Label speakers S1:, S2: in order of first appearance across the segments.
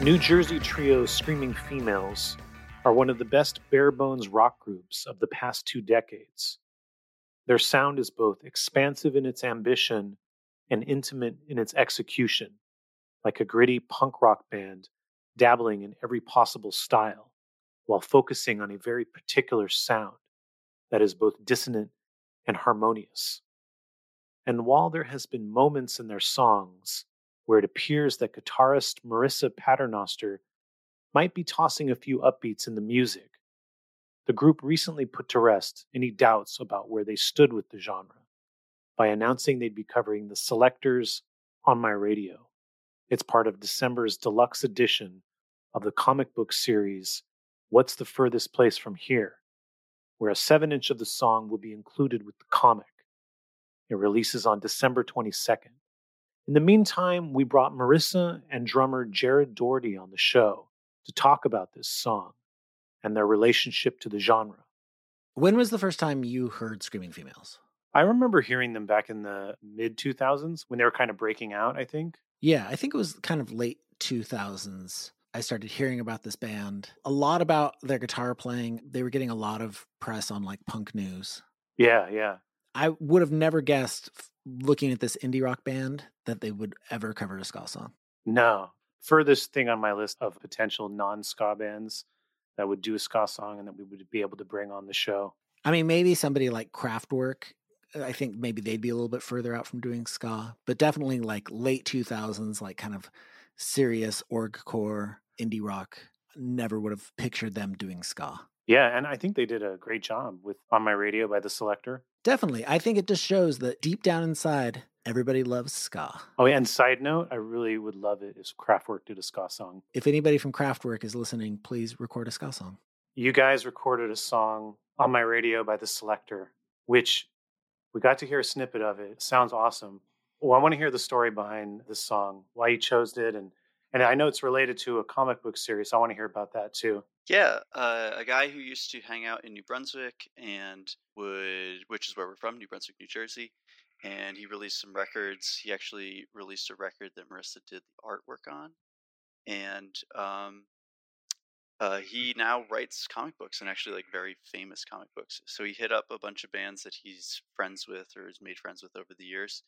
S1: New Jersey trio Screaming Females are one of the best bare bones rock groups of the past two decades. Their sound is both expansive in its ambition and intimate in its execution, like a gritty punk rock band dabbling in every possible style while focusing on a very particular sound that is both dissonant and harmonious. And while there has been moments in their songs where it appears that guitarist Marissa Paternoster might be tossing a few upbeats in the music. The group recently put to rest any doubts about where they stood with the genre by announcing they'd be covering the Selecter's on my radio. It's part of December's deluxe edition of the comic book series What's the Furthest Place from Here, where a 7 inch of the song will be included with the comic. It releases on December 22nd. In the meantime, we brought Marissa and drummer Jarret Dougherty on the show to talk about this song and their relationship to the genre.
S2: When was the first time you heard Screaming Females?
S1: I remember hearing them back in the mid 2000s when they were kind of breaking out, I think.
S2: Yeah, I think it was kind of late 2000s. I started hearing about this band, a lot about their guitar playing. They were getting a lot of press on like punk news.
S1: Yeah, yeah.
S2: I would have never guessed looking at this indie rock band that they would ever cover a ska song.
S1: No. Furthest thing on my list of potential non ska bands that would do a ska song and that we would be able to bring on the show.
S2: I mean, maybe somebody like Kraftwerk. Uh, I think maybe they'd be a little bit further out from doing ska, but definitely like late 2000s, like kind of serious org core indie rock. Never would have pictured them doing ska.
S1: Yeah, and I think they did a great job with On My Radio by the Selecter.
S2: Definitely. I think it just shows that deep down inside, everybody loves ska.
S1: Oh, yeah, and side note, I really would love it if Kraftwerk did a ska song.
S2: If anybody from Kraftwerk is listening, please record a ska song.
S1: You guys recorded a song on my radio by the Selecter, which we got to hear a snippet of it. it sounds awesome. Well, I want to hear the story behind this song, why you chose it, and and I know it's related to a comic book series. I want to hear about that too.
S3: Yeah, uh, a guy who used to hang out in New Brunswick and would, which is where we're from, New Brunswick, New Jersey, and he released some records. He actually released a record that Marissa did the artwork on, and um, uh, he now writes comic books and actually like very famous comic books. So he hit up a bunch of bands that he's friends with or has made friends with over the years,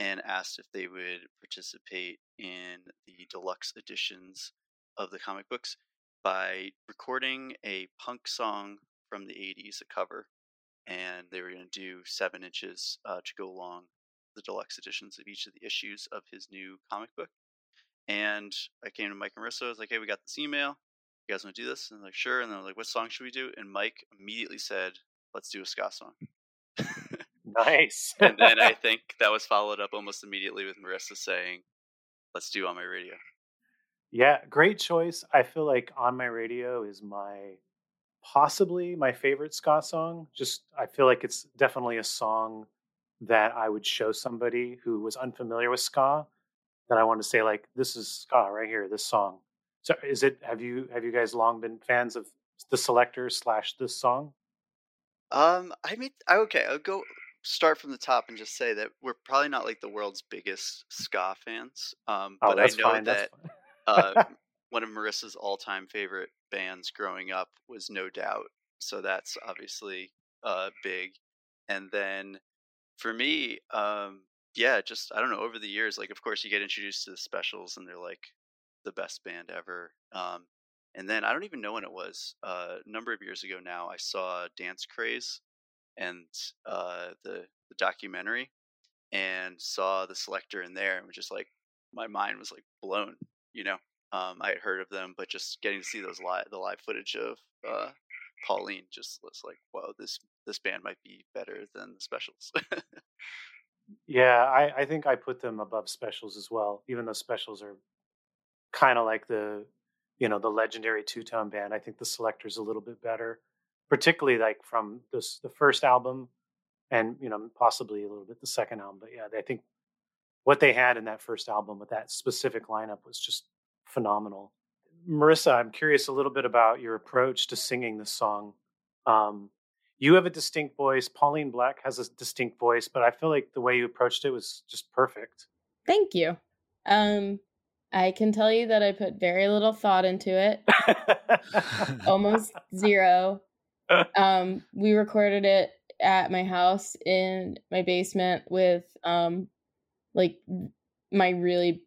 S3: and asked if they would participate in the deluxe editions of the comic books by recording a punk song from the 80s, a cover, and they were going to do seven inches uh, to go along the deluxe editions of each of the issues of his new comic book. And I came to Mike and Marissa. I was like, hey, we got this email. You guys want to do this? And they're like, sure. And they're like, what song should we do? And Mike immediately said, let's do a ska song.
S1: nice.
S3: and then I think that was followed up almost immediately with Marissa saying, let's do on my radio.
S1: Yeah, great choice. I feel like On My Radio is my possibly my favorite ska song. Just I feel like it's definitely a song that I would show somebody who was unfamiliar with ska that I want to say like this is ska right here, this song. So is it have you have you guys long been fans of the selecter slash this song?
S3: Um I mean okay, I'll go start from the top and just say that we're probably not like the world's biggest ska fans. Um
S1: Oh,
S3: but I know
S1: fine.
S3: that uh, one of Marissa's all-time favorite bands growing up was No Doubt, so that's obviously uh, big. And then For me, um, yeah, just I don't know. Over the years, like of course you get introduced to the specials, and they're like the best band ever. Um, and then I don't even know when it was. Uh, a number of years ago now, I saw Dance Craze and uh, the the documentary, and saw the selecter in there, and was just like my mind was like blown. You know, um, I had heard of them, but just getting to see those live the live footage of uh, Pauline just was like, whoa, this this band might be better than the specials.
S1: Yeah, I, I think I put them above specials as well, even though specials are kind of like the, you know, the legendary two tone band. I think the selecter's a little bit better, particularly like from this the first album, and you know possibly a little bit the second album. But yeah, I think what they had in that first album with that specific lineup was just phenomenal. Marissa, I'm curious a little bit about your approach to singing this song. Um, you have a distinct voice. Pauline Black has a distinct voice, but I feel like the way you approached it was just perfect.
S4: Thank you. Um, I can tell you that I put very little thought into it, almost zero. Um, we recorded it at my house in my basement with um, like my really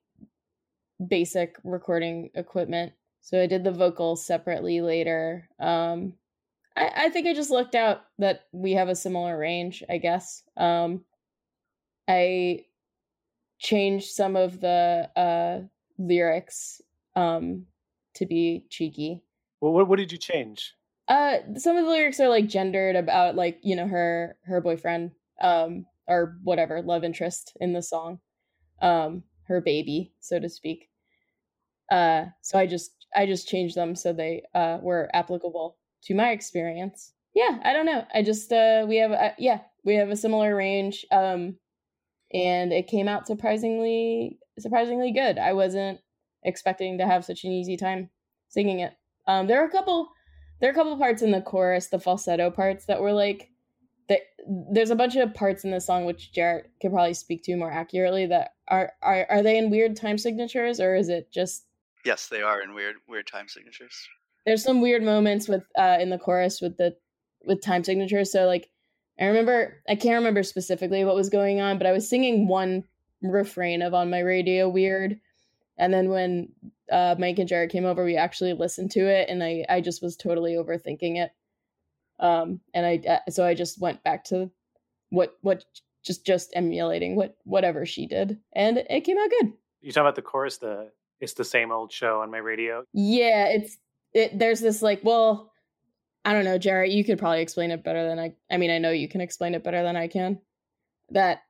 S4: basic recording equipment. So I did the vocals separately later. Um, I, I think I just looked out that we have a similar range, I guess. Um, I changed some of the uh, lyrics um, to be cheeky.
S1: Well, what, what did you change?
S4: Uh, some of the lyrics are like gendered about like you know her her boyfriend um or whatever love interest in the song, um her baby so to speak. Uh, so I just I just changed them so they uh were applicable to my experience. Yeah, I don't know. I just uh we have a, yeah, we have a similar range um and it came out surprisingly surprisingly good. I wasn't expecting to have such an easy time singing it. Um there are a couple there are a couple parts in the chorus, the falsetto parts that were like that there's a bunch of parts in the song which Jarret could probably speak to more accurately that are are are they in weird time signatures or is it just
S3: Yes, they are in weird weird time signatures
S4: there's some weird moments with uh in the chorus with the with time signatures. So like I remember I can't remember specifically what was going on, but I was singing one refrain of on my radio weird. And then when uh Mike and Jarret came over, we actually listened to it and I I just was totally overthinking it. Um and I uh, so I just went back to what what just just emulating what whatever she did and it came out good.
S1: You talk about the chorus the it's the same old show on my radio.
S4: Yeah, it's it, there's this like, well, I don't know, Jarret. you could probably explain it better than I. I mean, I know you can explain it better than I can. That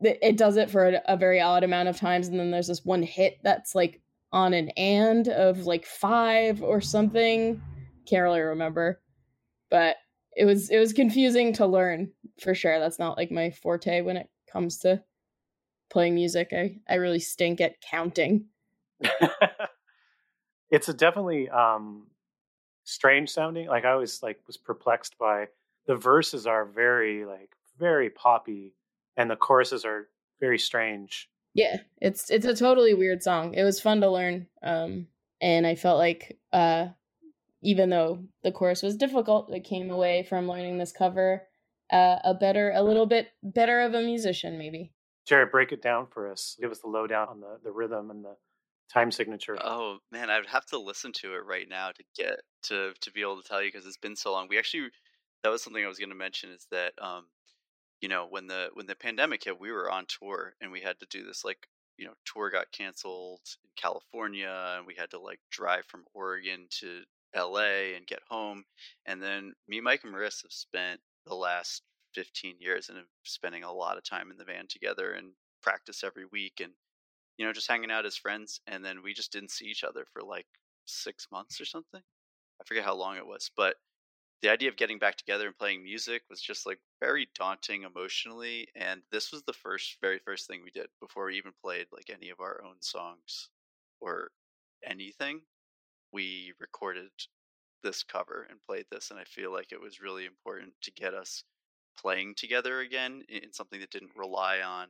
S4: it does it for a, a very odd amount of times, and then there's this one hit that's like on an and of like five or something. Can't really remember, but it was it was confusing to learn for sure. That's not like my forte when it comes to playing music. I I really stink at counting.
S1: it's a definitely um strange sounding like i always like was perplexed by the verses are very like very poppy and the choruses are very strange
S4: yeah it's it's a totally weird song it was fun to learn um and i felt like uh even though the chorus was difficult i came away from learning this cover uh, a better a little bit better of a musician maybe
S1: jarret break it down for us give us the lowdown on the the rhythm and the time signature.
S3: Oh man, I would have to listen to it right now to get to to be able to tell you because it's been so long. We actually that was something I was going to mention is that um you know when the when the pandemic hit, we were on tour and we had to do this like you know tour got canceled in California and we had to like drive from Oregon to LA and get home and then me Mike and Marissa have spent the last 15 years and spending a lot of time in the van together and practice every week and you know, just hanging out as friends. And then we just didn't see each other for like six months or something. I forget how long it was, but the idea of getting back together and playing music was just like very daunting emotionally. And this was the first, very first thing we did before we even played like any of our own songs or anything. We recorded this cover and played this. And I feel like it was really important to get us playing together again in something that didn't rely on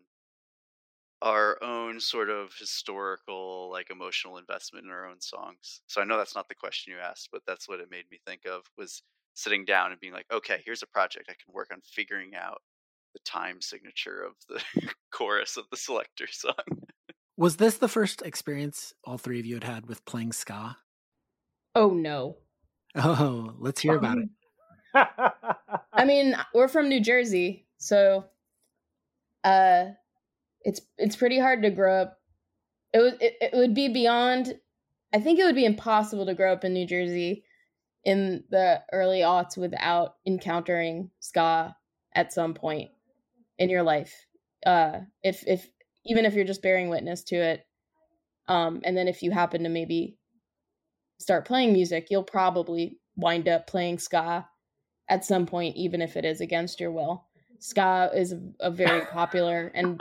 S3: our own sort of historical like emotional investment in our own songs so i know that's not the question you asked but that's what it made me think of was sitting down and being like okay here's a project i can work on figuring out the time signature of the chorus of the selecter song.
S2: Was this the first experience all three of you had had with playing ska?
S4: Oh no.
S2: Oh, let's hear about it.
S4: I mean, we're from New Jersey, so uh it's it's pretty hard to grow up. It would it, it would be beyond I think it would be impossible to grow up in New Jersey in the early aughts without encountering ska at some point in your life. Uh if if even if you're just bearing witness to it. Um and then if you happen to maybe start playing music, you'll probably wind up playing ska at some point, even if it is against your will. Ska is a very popular and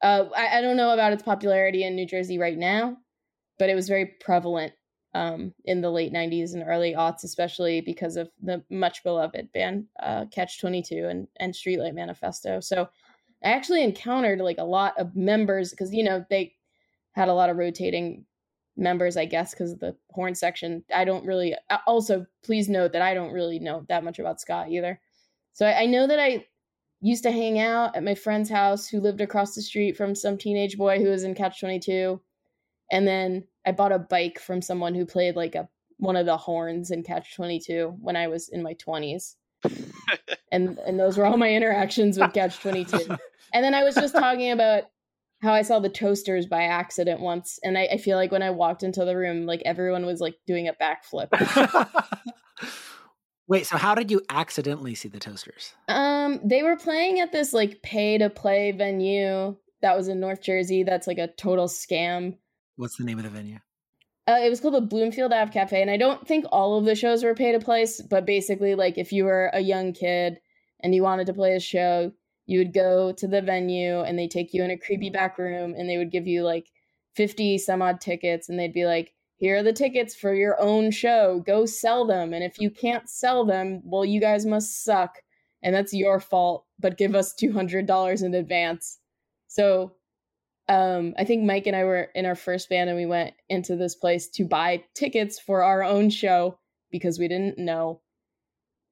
S4: uh, I, I, don't know about its popularity in New Jersey right now, but it was very prevalent um, in the late 90s and early aughts, especially because of the much beloved band uh, Catch 22 and, and Streetlight Manifesto. So I actually encountered like a lot of members because, you know, they had a lot of rotating members, I guess, because of the horn section. I don't really. Also, please note that I don't really know that much about ska either. So I, I know that I used to hang out at my friend's house who lived across the street from some teenage boy who was in Catch 22. And then I bought a bike from someone who played like a one of the horns in Catch 22 when I was in my 20s. and and those were all my interactions with Catch 22. and then I was just talking about how I saw the toasters by accident once, and I, I feel like when I walked into the room, like everyone was like doing a backflip.
S2: Wait, so how did you accidentally see the toasters?
S4: Um, they were playing at this like pay to play venue that was in North Jersey. That's like a total scam.
S2: What's the name of the venue?
S4: Uh, it was called the Bloomfield Ave Cafe, and I don't think all of the shows were pay to play, but basically, like if you were a young kid and you wanted to play a show, you would go to the venue and they take you in a creepy back room and they would give you like 50 some odd tickets and they'd be like here are the tickets for your own show go sell them and if you can't sell them well you guys must suck and that's your fault but give us $200 in advance so um, i think mike and i were in our first band and we went into this place to buy tickets for our own show because we didn't know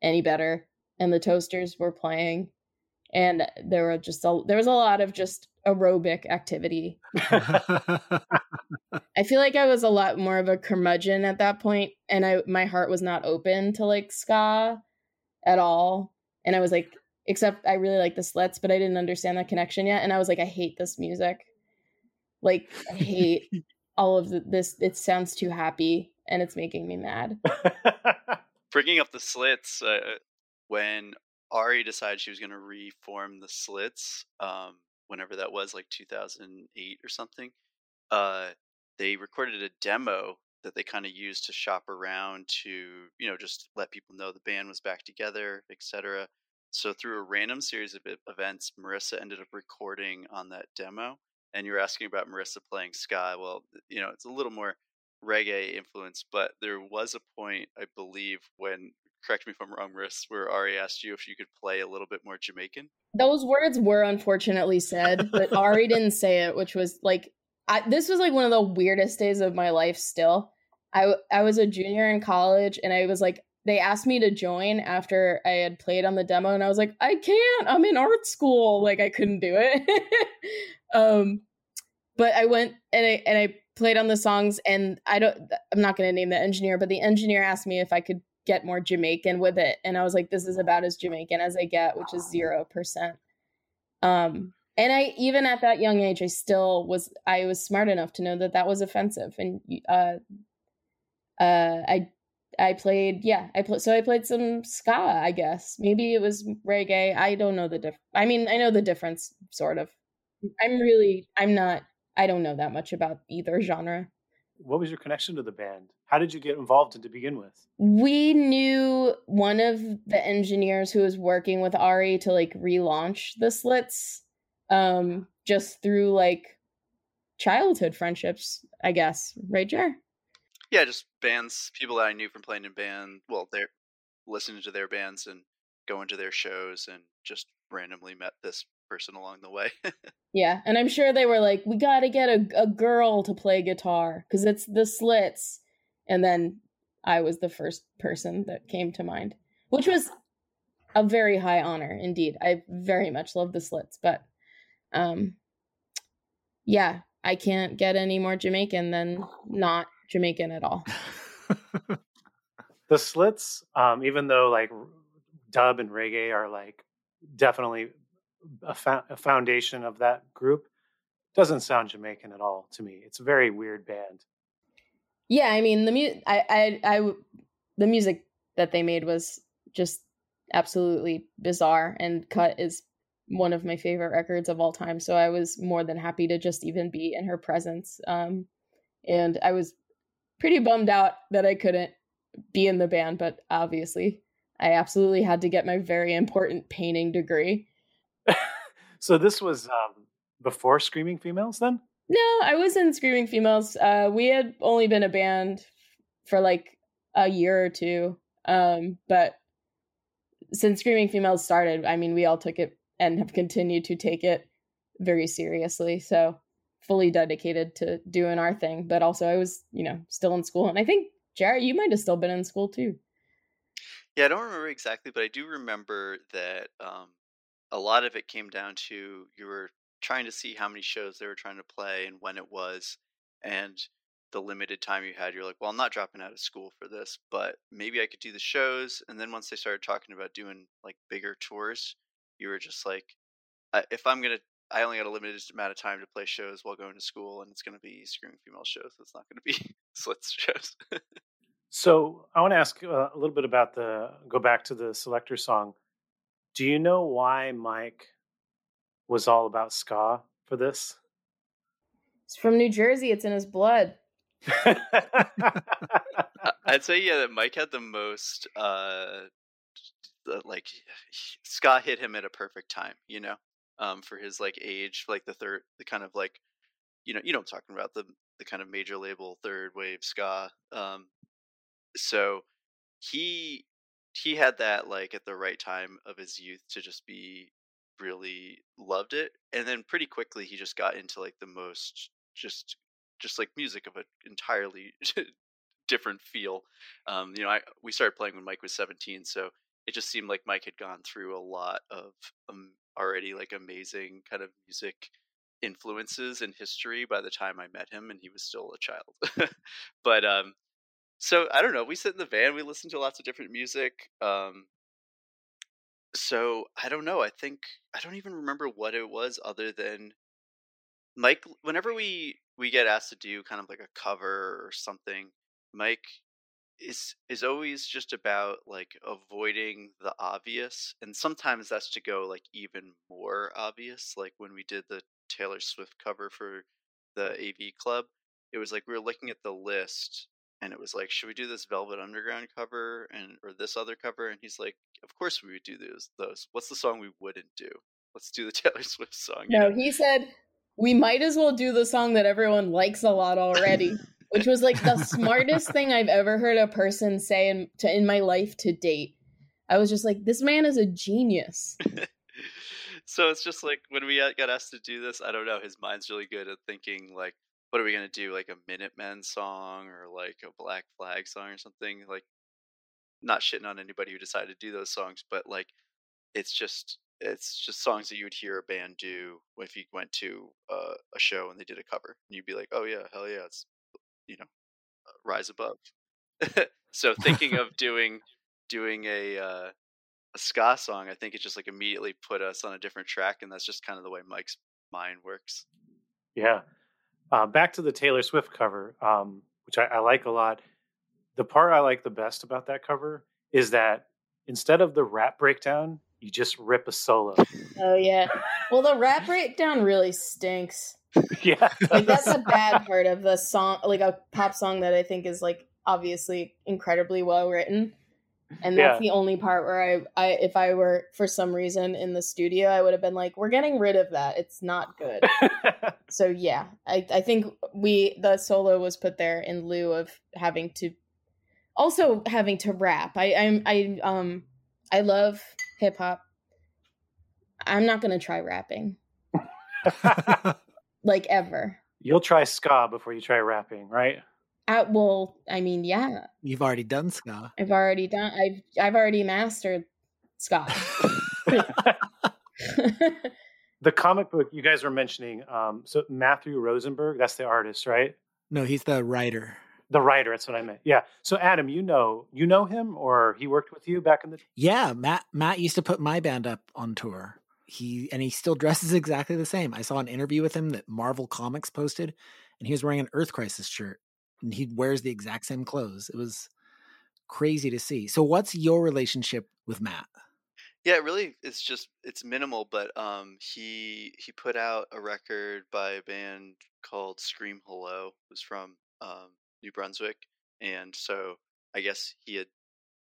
S4: any better and the toasters were playing and there were just a there was a lot of just aerobic activity. I feel like I was a lot more of a curmudgeon at that point, and I my heart was not open to like ska at all. And I was like, except I really like the Slits, but I didn't understand that connection yet. And I was like, I hate this music. Like I hate all of the, this. It sounds too happy, and it's making me mad.
S3: Bringing up the Slits, uh, when Ari decided she was going to reform the Slits, um, whenever that was, like 2008 or something. Uh, they recorded a demo that they kind of used to shop around to, you know, just let people know the band was back together, etc. So through a random series of events, Marissa ended up recording on that demo. And you're asking about Marissa playing ska. Well, you know, it's a little more reggae influence, but there was a point, I believe, when correct me if I'm wrong, Maris, where Ari asked you if you could play a little bit more Jamaican.
S4: Those words were unfortunately said, but Ari didn't say it, which was like, I, this was like one of the weirdest days of my life still. I, I was a junior in college and I was like, they asked me to join after I had played on the demo and I was like, I can't, I'm in art school. Like I couldn't do it. um, but I went and I, and I played on the songs and I don't, I'm not going to name the engineer, but the engineer asked me if I could get more Jamaican with it. And I was like, this is about as Jamaican as I get, which is zero percent. Um, and I even at that young age, I still was I was smart enough to know that that was offensive, and uh, uh, I I played yeah I played so I played some ska I guess maybe it was reggae I don't know the diff I mean I know the difference sort of I'm really I'm not I don't know that much about either genre
S1: what was your connection to the band? How did you get involved to begin with?
S4: We knew one of the engineers who was working with Ari to like relaunch the slits um just through like childhood friendships, I guess. Right, Jer?
S3: Yeah, just bands, people that I knew from playing in band. Well, they're listening to their bands and going to their shows and just randomly met this person along the way.
S4: yeah, and I'm sure they were like, we got to get a, a girl to play guitar because it's the slits. And then I was the first person that came to mind, which was a very high honor indeed. I very much love the Slits, but um, yeah, I can't get any more Jamaican than not Jamaican at all.
S1: the Slits, um, even though like dub and reggae are like definitely a, fo- a foundation of that group, doesn't sound Jamaican at all to me. It's a very weird band.
S4: Yeah, I mean the mu- I, I I the music that they made was just absolutely bizarre and cut is one of my favorite records of all time so i was more than happy to just even be in her presence um, and i was pretty bummed out that i couldn't be in the band but obviously i absolutely had to get my very important painting degree
S1: so this was um, before screaming females then
S4: no i was in screaming females uh, we had only been a band for like a year or two um, but since Screaming Females started, I mean, we all took it and have continued to take it very seriously. So fully dedicated to doing our thing. But also, I was, you know, still in school. And I think, Jarret, you might have still been in school too.
S3: Yeah, I don't remember exactly, but I do remember that um, a lot of it came down to you were trying to see how many shows they were trying to play and when it was. And the limited time you had, you're like, well, I'm not dropping out of school for this, but maybe I could do the shows. And then once they started talking about doing like bigger tours, you were just like, if I'm gonna, I only got a limited amount of time to play shows while going to school, and it's gonna be screaming female shows. It's not gonna be slits shows.
S1: so I want to ask uh, a little bit about the go back to the selector song. Do you know why Mike was all about ska for this?
S4: It's from New Jersey. It's in his blood.
S3: I'd say yeah that Mike had the most uh like ska hit him at a perfect time, you know, um for his like age, like the third the kind of like you know, you know I'm talking about the the kind of major label third wave ska. Um so he he had that like at the right time of his youth to just be really loved it and then pretty quickly he just got into like the most just just like music of an entirely different feel. Um, you know, I we started playing when Mike was 17, so it just seemed like Mike had gone through a lot of um, already like amazing kind of music influences in history by the time I met him, and he was still a child. but um, so I don't know. We sit in the van, we listen to lots of different music. Um, so I don't know. I think I don't even remember what it was other than Mike. Whenever we we get asked to do kind of like a cover or something, Mike is is always just about like avoiding the obvious and sometimes that's to go like even more obvious like when we did the Taylor Swift cover for the AV club it was like we were looking at the list and it was like should we do this Velvet Underground cover and or this other cover? And he's like of course we would do those those. What's the song we wouldn't do? Let's do the Taylor Swift song
S4: no know? he said we might as well do the song that everyone likes a lot already, which was like the smartest thing I've ever heard a person say in to, in my life to date. I was just like, this man is a genius.
S3: so it's just like when we got asked to do this, I don't know. His mind's really good at thinking like, what are we gonna do? Like a Minutemen song or like a Black Flag song or something? Like, not shitting on anybody who decided to do those songs, but like, it's just it's just songs that you would hear a band do if you went to uh, a show and they did a cover, and you'd be like, "Oh yeah, hell yeah, it's you know, uh, rise above." so thinking of doing doing a uh, a ska song, I think it just like immediately put us on a different track, and that's just kind of the way Mike's mind works.
S1: Yeah. Uh, back to the Taylor Swift cover, um, which I, I like a lot. The part I like the best about that cover is that instead of the rap breakdown, you just rip a solo.
S4: Oh yeah. Well, the rap breakdown really stinks.
S1: yeah.
S4: Like that's a bad part of the song, like a pop song that I think is like obviously incredibly well written. And that's yeah. the only part where I, I, if I were for some reason in the studio, I would have been like, "We're getting rid of that. It's not good." so yeah, I, I think we the solo was put there in lieu of having to, also having to rap. I, I'm, I, um, I love hip hop. I'm not gonna try rapping. Like ever.
S1: You'll try ska before you try rapping, right?
S4: Uh, well, I mean, yeah.
S2: You've already done ska.
S4: I've already done. I've I've already mastered ska.
S1: the comic book you guys were mentioning, um, so Matthew Rosenberg, that's the artist, right?
S2: No, he's the writer.
S1: The writer, that's what I meant. Yeah. So Adam, you know, you know him, or he worked with you back in the.
S2: Yeah, Matt. Matt used to put my band up on tour. He and he still dresses exactly the same. I saw an interview with him that Marvel Comics posted, and he was wearing an Earth Crisis shirt, and he wears the exact same clothes. It was crazy to see. So, what's your relationship with Matt?
S3: Yeah, really, it's just it's minimal, but um, he he put out a record by a band called Scream Hello. Was from um, New Brunswick, and so I guess he had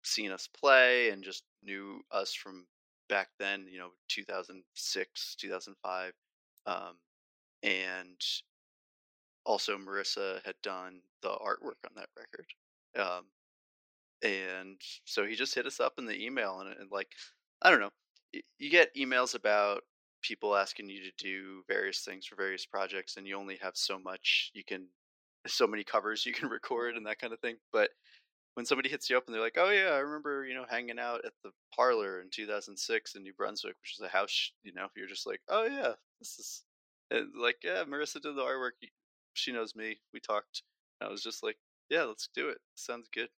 S3: seen us play and just knew us from back then. You know, 2006, 2005, um, and also Marissa had done the artwork on that record. Um, and so he just hit us up in the email and, and like I don't know. You get emails about people asking you to do various things for various projects, and you only have so much you can, so many covers you can record and that kind of thing. But when somebody hits you up and they're like, "Oh yeah, I remember you know hanging out at the parlor in 2006 in New Brunswick, which is a house," you know, you're just like, "Oh yeah, this is," and like, "Yeah, Marissa did the artwork. She knows me. We talked." I was just like, "Yeah, let's do it. Sounds good."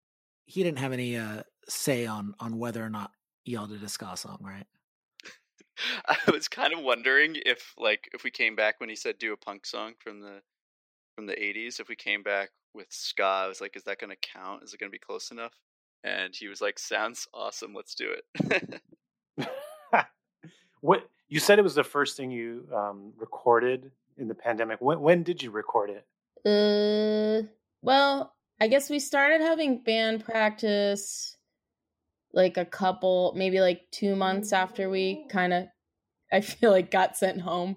S2: He didn't have any uh, say on on whether or not y'all did a ska song, right?
S3: I was kind of wondering if, like, if we came back when he said do a punk song from the from the '80s, if we came back with ska, I was like, is that going to count? Is it going to be close enough? And he was like, sounds awesome. Let's do it.
S1: what you said it was the first thing you um, recorded in the pandemic. When when did you record it?
S4: Uh, well, I guess we started having band practice like a couple, maybe like two months after we kind of, I feel like got sent home.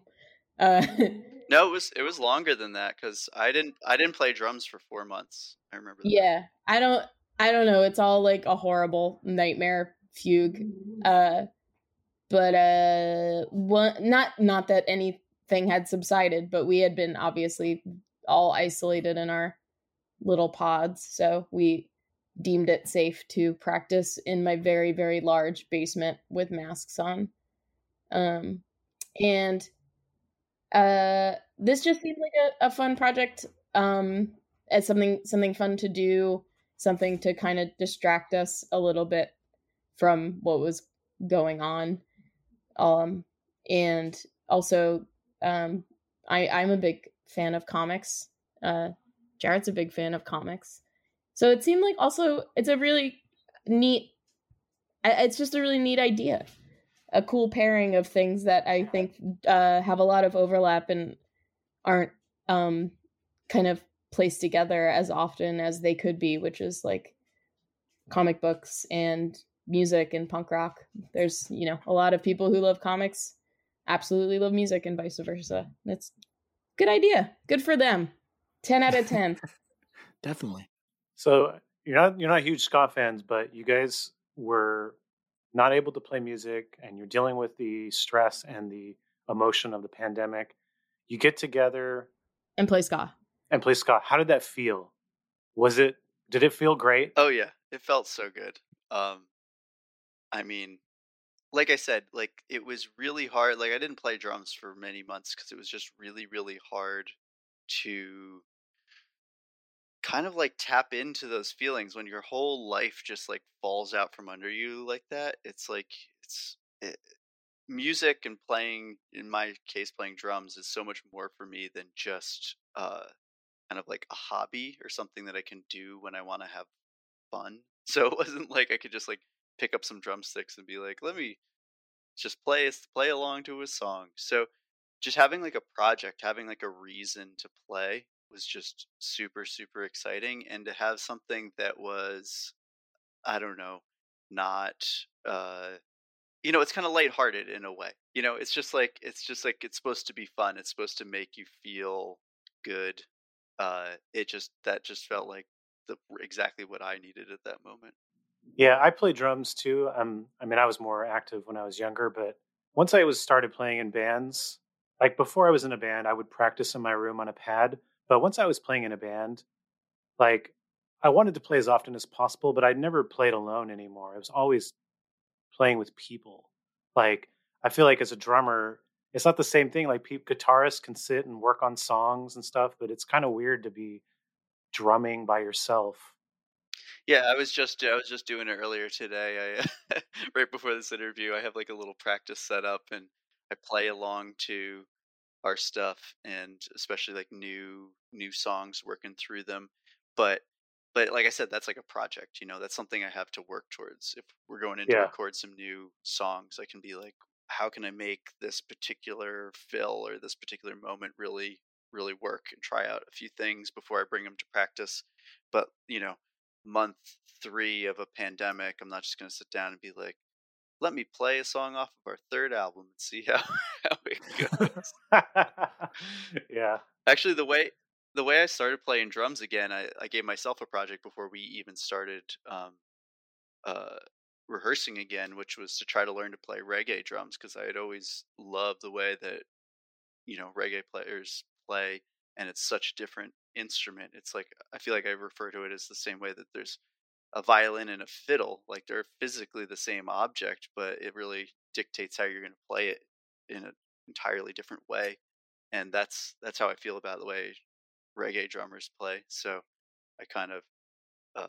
S4: Uh,
S3: no, it was it was longer than that because I didn't I didn't play drums for four months. I remember. That.
S4: Yeah, I don't I don't know. It's all like a horrible nightmare fugue. Uh, but uh, one not not that anything had subsided, but we had been obviously all isolated in our little pods, so we deemed it safe to practice in my very very large basement with masks on um and uh this just seemed like a, a fun project um as something something fun to do something to kind of distract us a little bit from what was going on. Um and also um i i'm a big fan of comics. Uh jarret's a big fan of comics. So it seemed like also it's a really neat it's just a really neat idea. A cool pairing of things that I think uh, have a lot of overlap and aren't um, kind of placed together as often as they could be, which is like comic books and music and punk rock. There's, you know, a lot of people who love comics absolutely love music and vice versa. It's good idea. Good for them. 10 out of 10.
S2: Definitely.
S1: So you're not you're not huge ska fans, but you guys were not able to play music, and you're dealing with the stress and the emotion of the pandemic. You get together
S4: and play ska.
S1: And play ska. How did that feel? Was it? Did it feel great?
S3: Oh yeah, it felt so good. Um, I mean, like I said, like it was really hard. Like I didn't play drums for many months because it was just really, really hard to kind of like tap into those feelings when your whole life just like falls out from under you like that it's like it's it, eh, music and playing in my case playing drums is so much more for me than just uh kind of like a hobby or something that i can do when i want to have fun. So it wasn't like i could just like pick up some drumsticks and be like let me just play play along to a song. So just having like a project having like a reason to play was just super super exciting and to have something that was i don't know not uh you know it's kind of lighthearted in a way you know it's just like it's just like it's supposed to be fun it's supposed to make you feel good uh it just that just felt like the exactly what i needed at that moment.
S1: Yeah i play drums too um i mean i was more active when i was younger but once i was started playing in bands like before i was in a band i would practice in my room on a pad but once I was playing in a band, like I wanted to play as often as possible, but I'd never played alone anymore. I was always playing with people. Like I feel like as a drummer, it's not the same thing. Like pe- guitarists can sit and work on songs and stuff, but it's kind of weird to be drumming by yourself.
S3: Yeah, I was just I was just doing it earlier today. I right before this interview, I have like a little practice set up and I play along to our stuff and especially like new new songs working through them. But but like I said, that's like a project, you know, that's something I have to work towards. If we're going in to
S1: Yeah.
S3: record some new songs, I can be like, how can I make this particular fill or this particular moment really, really work and try out a few things before I bring them to practice. But, you know, month three of a pandemic, I'm not just going to sit down and be like, let me play a song off of our third album and see how, how it goes.
S1: yeah.
S3: Actually, the way the way I started playing drums again, I, I gave myself a project before we even started um, uh, rehearsing again, which was to try to learn to play reggae drums because I had always loved the way that you know reggae players play, and it's such a different instrument. It's like I feel like I refer to it as the same way that there's a violin and a fiddle, like they're physically the same object, but it really dictates how you're going to play it in an entirely different way and that's that's how I feel about the way reggae drummers play. So I kind of uh,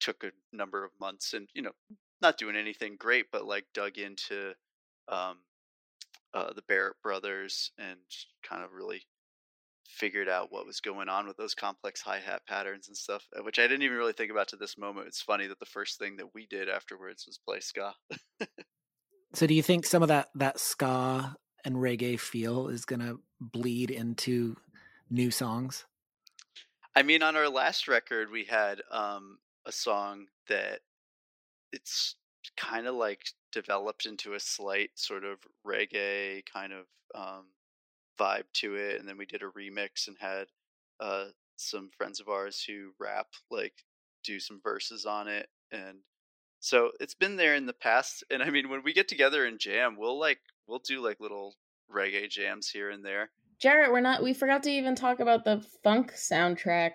S3: took a number of months and you know not doing anything great, but like dug into um, uh, the Barrett brothers and kind of really figured out what was going on with those complex hi hat patterns and stuff, uh, which I didn't even really think about to this moment. It's funny that the first thing that we did afterwards was play ska.
S2: So do you think some of that that ska and reggae feel is going to bleed into new songs?
S3: I mean, on our last record, we had um, a song that it's kind of like developed into a slight sort of reggae kind of um, vibe to it, and then we did a remix and had uh, some friends of ours who rap like do some verses on it, and so it's been there in the past. And I mean, when we get together and jam, we'll like we'll do like little reggae jams here and there.
S4: Jarret, we're not. We forgot to even talk about the funk soundtrack.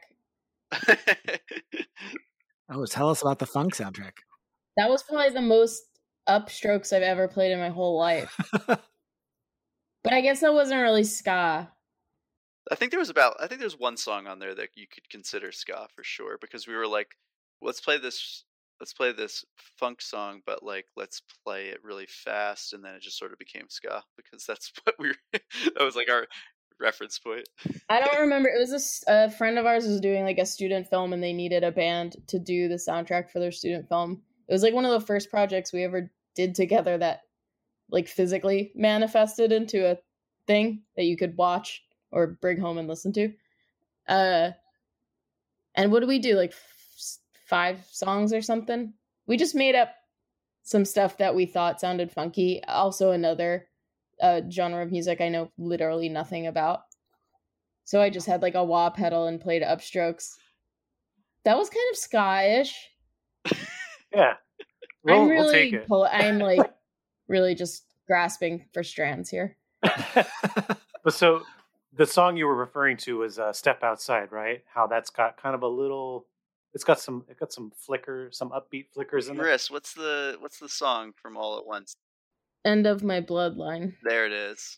S2: Oh, tell us about the funk soundtrack.
S4: That was probably the most upstrokes I've ever played in my whole life. but I guess that wasn't really ska.
S3: I think there was about I think there's one song on there that you could consider ska for sure because we were like, let's play this let's play this funk song, but like let's play it really fast, and then it just sort of became ska because that's what we were, that was like our reference point.
S4: I don't remember. It was a friend of ours was doing like a student film, and they needed a band to do the soundtrack for their student film. It was like one of the first projects we ever did together that like physically manifested into a thing that you could watch or bring home and listen to. Uh, and what do we do? Like f- five songs or something? We just made up some stuff that we thought sounded funky. Also, another uh, genre of music I know literally nothing about. So I just had like a wah pedal and played upstrokes. That was kind of ska-ish.
S1: Yeah. We'll,
S4: I'm
S1: we'll
S4: really,
S1: take it.
S4: pol- I'm like really just grasping for strands here.
S1: but so the song you were referring to was uh, "Step Outside," right? How that's got kind of a little. It's got some. It got some flicker, some upbeat flickers in it.
S3: Maris, what's the what's the song from All at Once?
S4: End of my bloodline.
S3: There it is.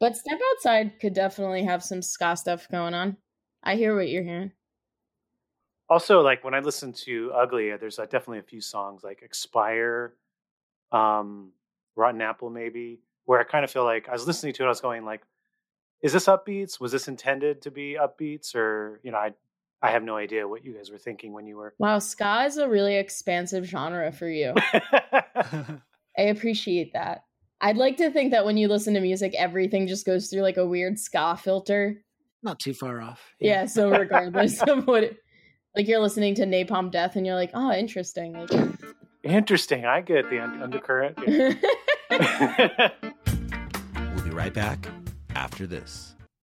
S4: But Step Outside could definitely have some ska stuff going on. I hear what you're hearing.
S1: Also, like when I listen to "Ugly," there's uh, definitely a few songs like "Expire," um, "Rotten Apple," maybe, where I kind of feel like I was listening to it. I was going like, "Is this upbeats? Was this intended to be upbeats?" Or you know, I I have no idea what you guys were thinking when you were.
S4: Wow, ska is a really expansive genre for you. I appreciate that. I'd like to think that when you listen to music, everything just goes through like a weird ska filter.
S2: Not too far off.
S4: Yeah, so regardless of what it, like you're listening to Napalm Death and you're like, oh, interesting. Like,
S1: Interesting. I get the un- undercurrent. Yeah.
S5: We'll be right back after this.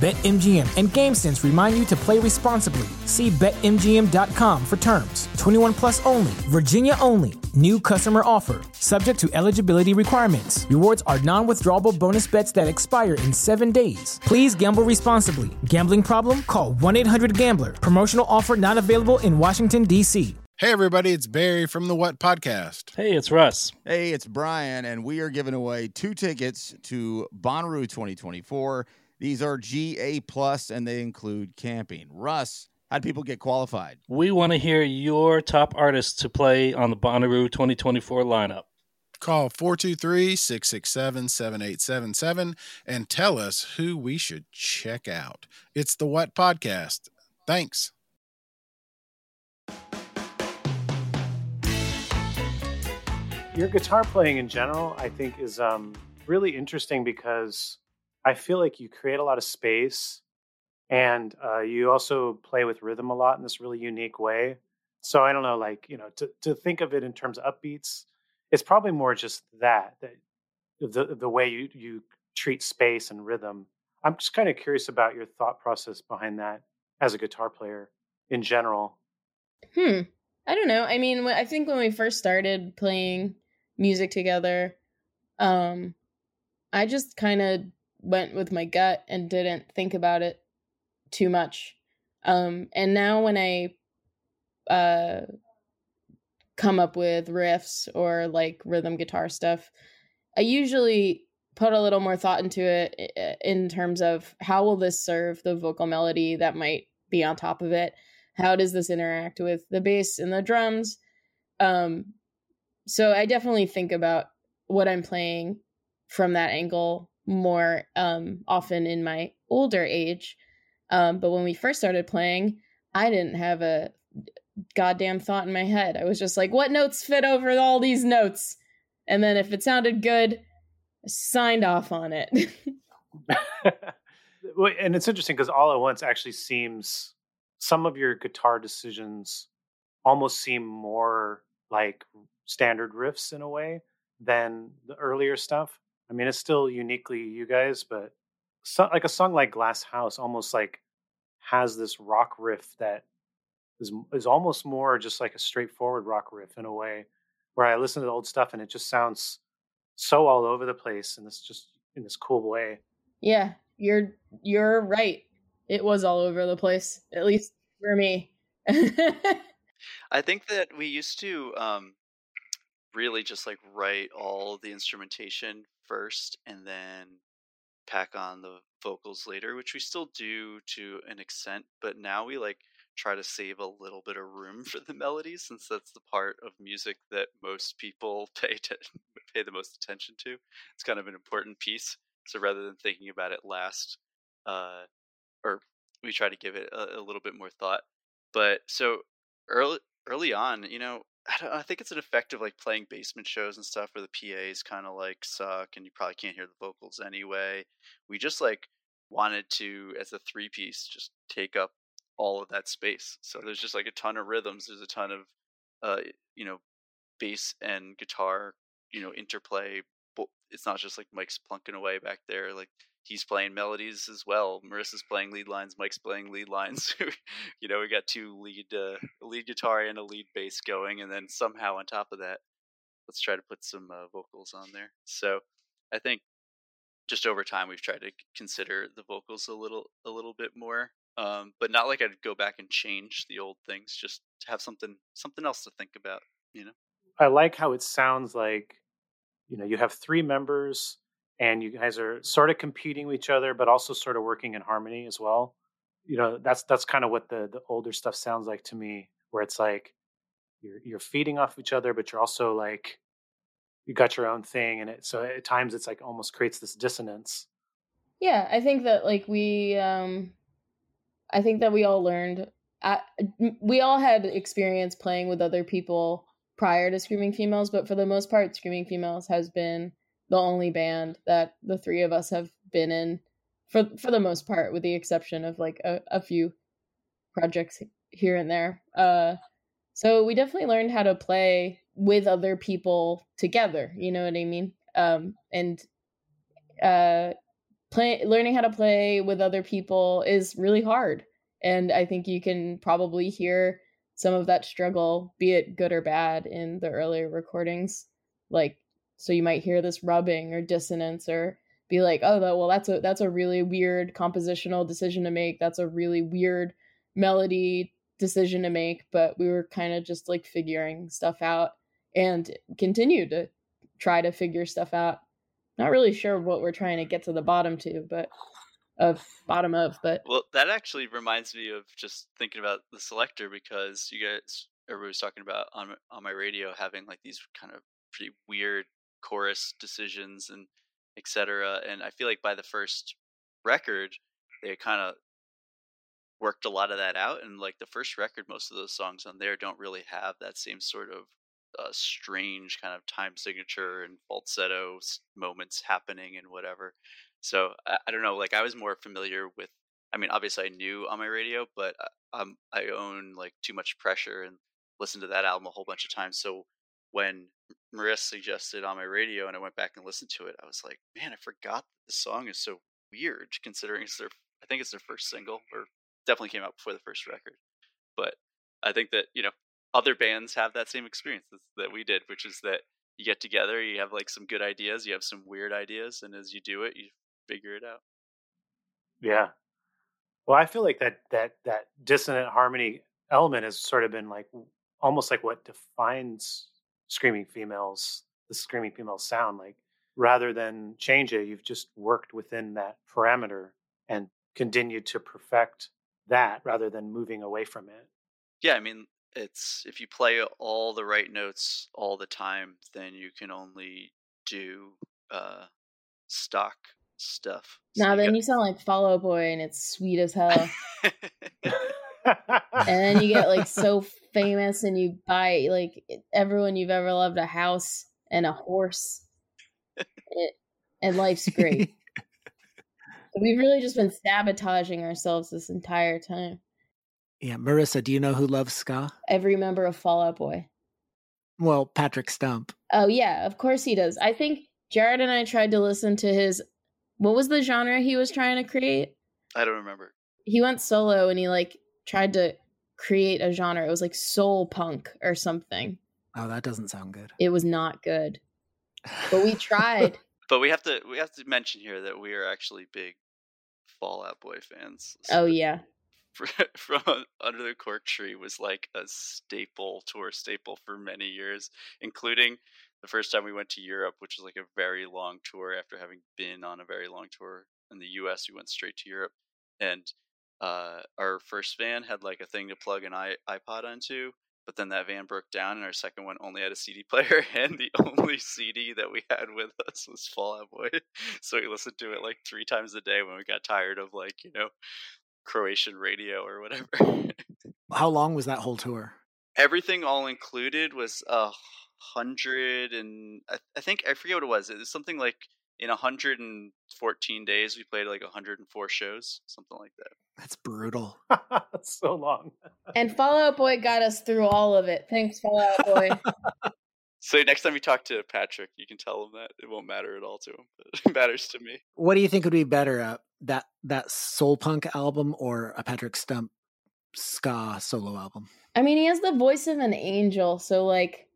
S6: BetMGM and GameSense remind you to play responsibly. See BetMGM.com for terms. 21 plus only, Virginia only. New customer offer, subject to eligibility requirements. Rewards are non withdrawable bonus bets that expire in seven days. Please gamble responsibly. Gambling problem? Call 1 800 Gambler. Promotional offer not available in Washington, D.C.
S7: Hey, everybody, it's Barry from the What Podcast.
S8: Hey, it's Russ.
S9: Hey, it's Brian, and we are giving away two tickets to Bonnaroo 2024. These are GA plus, and they include camping. Russ, how do people get qualified?
S8: We want to hear your top artists to play on the Bonnaroo 2024 lineup.
S7: Call 423 667 7877 and tell us who we should check out. It's the What Podcast. Thanks.
S1: Your guitar playing in general, I think, is um, really interesting because I feel like you create a lot of space and uh, you also play with rhythm a lot in this really unique way. So I don't know, like, you know, to, to think of it in terms of upbeats, it's probably more just that, that the, the way you, you treat space and rhythm. I'm just kind of curious about your thought process behind that as a guitar player in general.
S4: Hmm. I don't know. I mean, I think when we first started playing music together, um, I just kind of went with my gut and didn't think about it too much. Um, and now when I uh, come up with riffs or like rhythm guitar stuff, I usually put a little more thought into it in terms of how will this serve the vocal melody that might be on top of it? How does this interact with the bass and the drums? Um, so I definitely think about what I'm playing from that angle more um, often in my older age. Um, but when we first started playing, I didn't have a goddamn thought in my head. I was just like, what notes fit over all these notes? And then if it sounded good, I signed off on it.
S1: and it's interesting because all at once actually seems some of your guitar decisions almost seem more like standard riffs in a way than the earlier stuff. I mean, it's still uniquely you guys, but so, like a song like Glass House almost like has this rock riff that is is almost more just like a straightforward rock riff in a way where I listen to the old stuff and it just sounds so all over the place and this just in this cool way.
S4: Yeah, you're you're right. It was all over the place, at least for me.
S3: I think that we used to um, really just like write all the instrumentation first and then pack on the vocals later, which we still do to an extent, but now we like try to save a little bit of room for the melody since that's the part of music that most people pay to pay the most attention to. It's kind of an important piece. So rather than thinking about it last, uh, or we try to give it a, a little bit more thought. But so early early on, you know, I, don't, I think it's an effect of like playing basement shows and stuff where the PAs kind of like suck and you probably can't hear the vocals anyway. We just like wanted to, as a three piece, just take up all of that space. So there's just like a ton of rhythms. There's a ton of, uh, you know, bass and guitar, you know, interplay. It's not just like Mike's plunking away back there. Like he's playing melodies as well. Marissa's playing lead lines. Mike's playing lead lines. you know, we got two lead uh, lead guitar and a lead bass going, and then somehow on top of that, let's try to put some uh, vocals on there. So I think just over time we've tried to consider the vocals a little a little bit more, um, but not like I'd go back and change the old things. Just have something something else to think about. You know.
S1: I like how it sounds like, you know, you have three members and you guys are sort of competing with each other, but also sort of working in harmony as well. You know, that's that's kind of what the the older stuff sounds like to me, where it's like you're you're feeding off each other, but you're also like you got your own thing, and it so at times it's like almost creates this dissonance.
S4: Yeah, I think that like we, um I think that we all learned m- we all had experience playing with other people prior to Screaming Females, but for the most part, Screaming Females has been the only band that the three of us have been in for for the most part, with the exception of like a, a few projects here and there. Uh, so we definitely learned how to play with other people together. You know what I mean? Um, and uh, play learning how to play with other people is really hard, and I think you can probably hear some of that struggle, be it good or bad, in the earlier recordings. Like, so you might hear this rubbing or dissonance, or be like, oh, well, that's a that's a really weird compositional decision to make. That's a really weird melody decision to make. But we were kind of just like figuring stuff out and continue to try to figure stuff out. Not really sure what we're trying to get to the bottom to, but of bottom of, but
S3: Well, that actually reminds me of just thinking about the selecter because you guys, everybody was talking about on on my radio having like these kind of pretty weird chorus decisions and etc. And I feel like by the first record, they kind of worked a lot of that out. And like the first record, most of those songs on there don't really have that same sort of uh, strange kind of time signature and falsetto moments happening and whatever. So I, I don't know. Like I was more familiar with. I mean, obviously I knew on my radio, but I- um, I own like too much pressure and listened to that album a whole bunch of times. So when Marissa suggested on my radio and I went back and listened to it, I was like, man, I forgot the song is so weird considering it's their. I think it's their first single, or definitely came out before the first record. But I think that you know other bands have that same experience that we did, which is that you get together, you have like some good ideas, you have some weird ideas, and as you do it, you figure it out.
S1: Yeah. Well, I feel like that that that dissonant harmony element has sort of been like almost like what defines screaming females, the screaming females sound. Like rather than change it, you've just worked within that parameter and continued to perfect that rather than moving away from it.
S3: Yeah, I mean, it's if you play all the right notes all the time, then you can only do uh, stock stuff. So
S4: now then you sound like Fall Out Boy and it's sweet as hell. and then you get like so famous and you buy like everyone you've ever loved a house and a horse it, and life's great we've really just been sabotaging ourselves this entire time
S2: Yeah, Marissa, do you know who loves ska?
S4: every member of Fall Out Boy
S2: Well, Patrick Stump.
S4: oh yeah of course he does i think jarret and i tried to listen to his what was the genre he was trying to create
S3: I don't remember.
S4: he went solo and he like tried to create a genre. It was like soul punk or something.
S2: Oh, that doesn't sound good.
S4: it was not good. But we tried.
S3: But we have to we have to mention here that we are actually big Fall Out Boy fans.
S4: oh yeah.
S3: from under the cork tree was like a staple tour staple for many years including the first time we went to europe which was like a very long tour after having been on a very long tour in the us we went straight to europe. And uh, our first van had like a thing to plug an ipod onto but then that van broke down and our second one only had a cd player and the only cd that we had with us was Fall fallout boy so we listened to it like three times a day when we got tired of like you know Croatian radio or whatever.
S2: How long was that whole tour?
S3: Everything all included was a hundred and I, I think I forget what it was. It was something like in 114 days we played like 104 shows, something like that.
S2: That's brutal.
S1: That's so long.
S4: And Fall Out Boy got us through all of it. Thanks, Fall Out Boy.
S3: So next time you talk to Patrick, you can tell him that it won't matter at all to him, but it matters to me.
S2: What do you think would be better, uh, that that soul punk album or a Patrick Stump ska solo album?
S4: I mean, he has the voice of an angel, so like,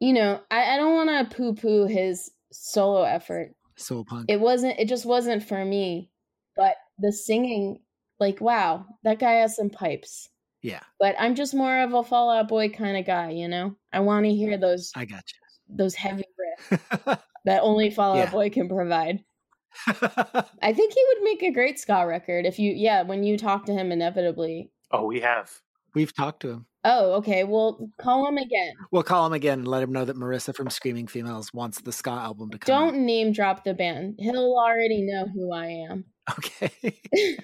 S4: you know, I, I don't want to poo poo his solo effort.
S2: Soul punk.
S4: It wasn't. It just wasn't for me. But the singing, like, wow, that guy has some pipes.
S2: yeah,
S4: But I'm just more of a Fall Out Boy kind of guy, you know. I want to hear those
S2: I got you.
S4: those heavy riffs that only Fallout
S2: Yeah.
S4: Boy can provide. I think he would make a great ska record if you, yeah, when you talk to him inevitably.
S1: Oh, we have.
S2: We've talked to him.
S4: Oh, okay. Well, call him again.
S2: We'll call him again and let him know that Marissa from Screaming Females wants the ska album to come.
S4: Don't name drop the band. He'll already know who I am.
S2: Okay.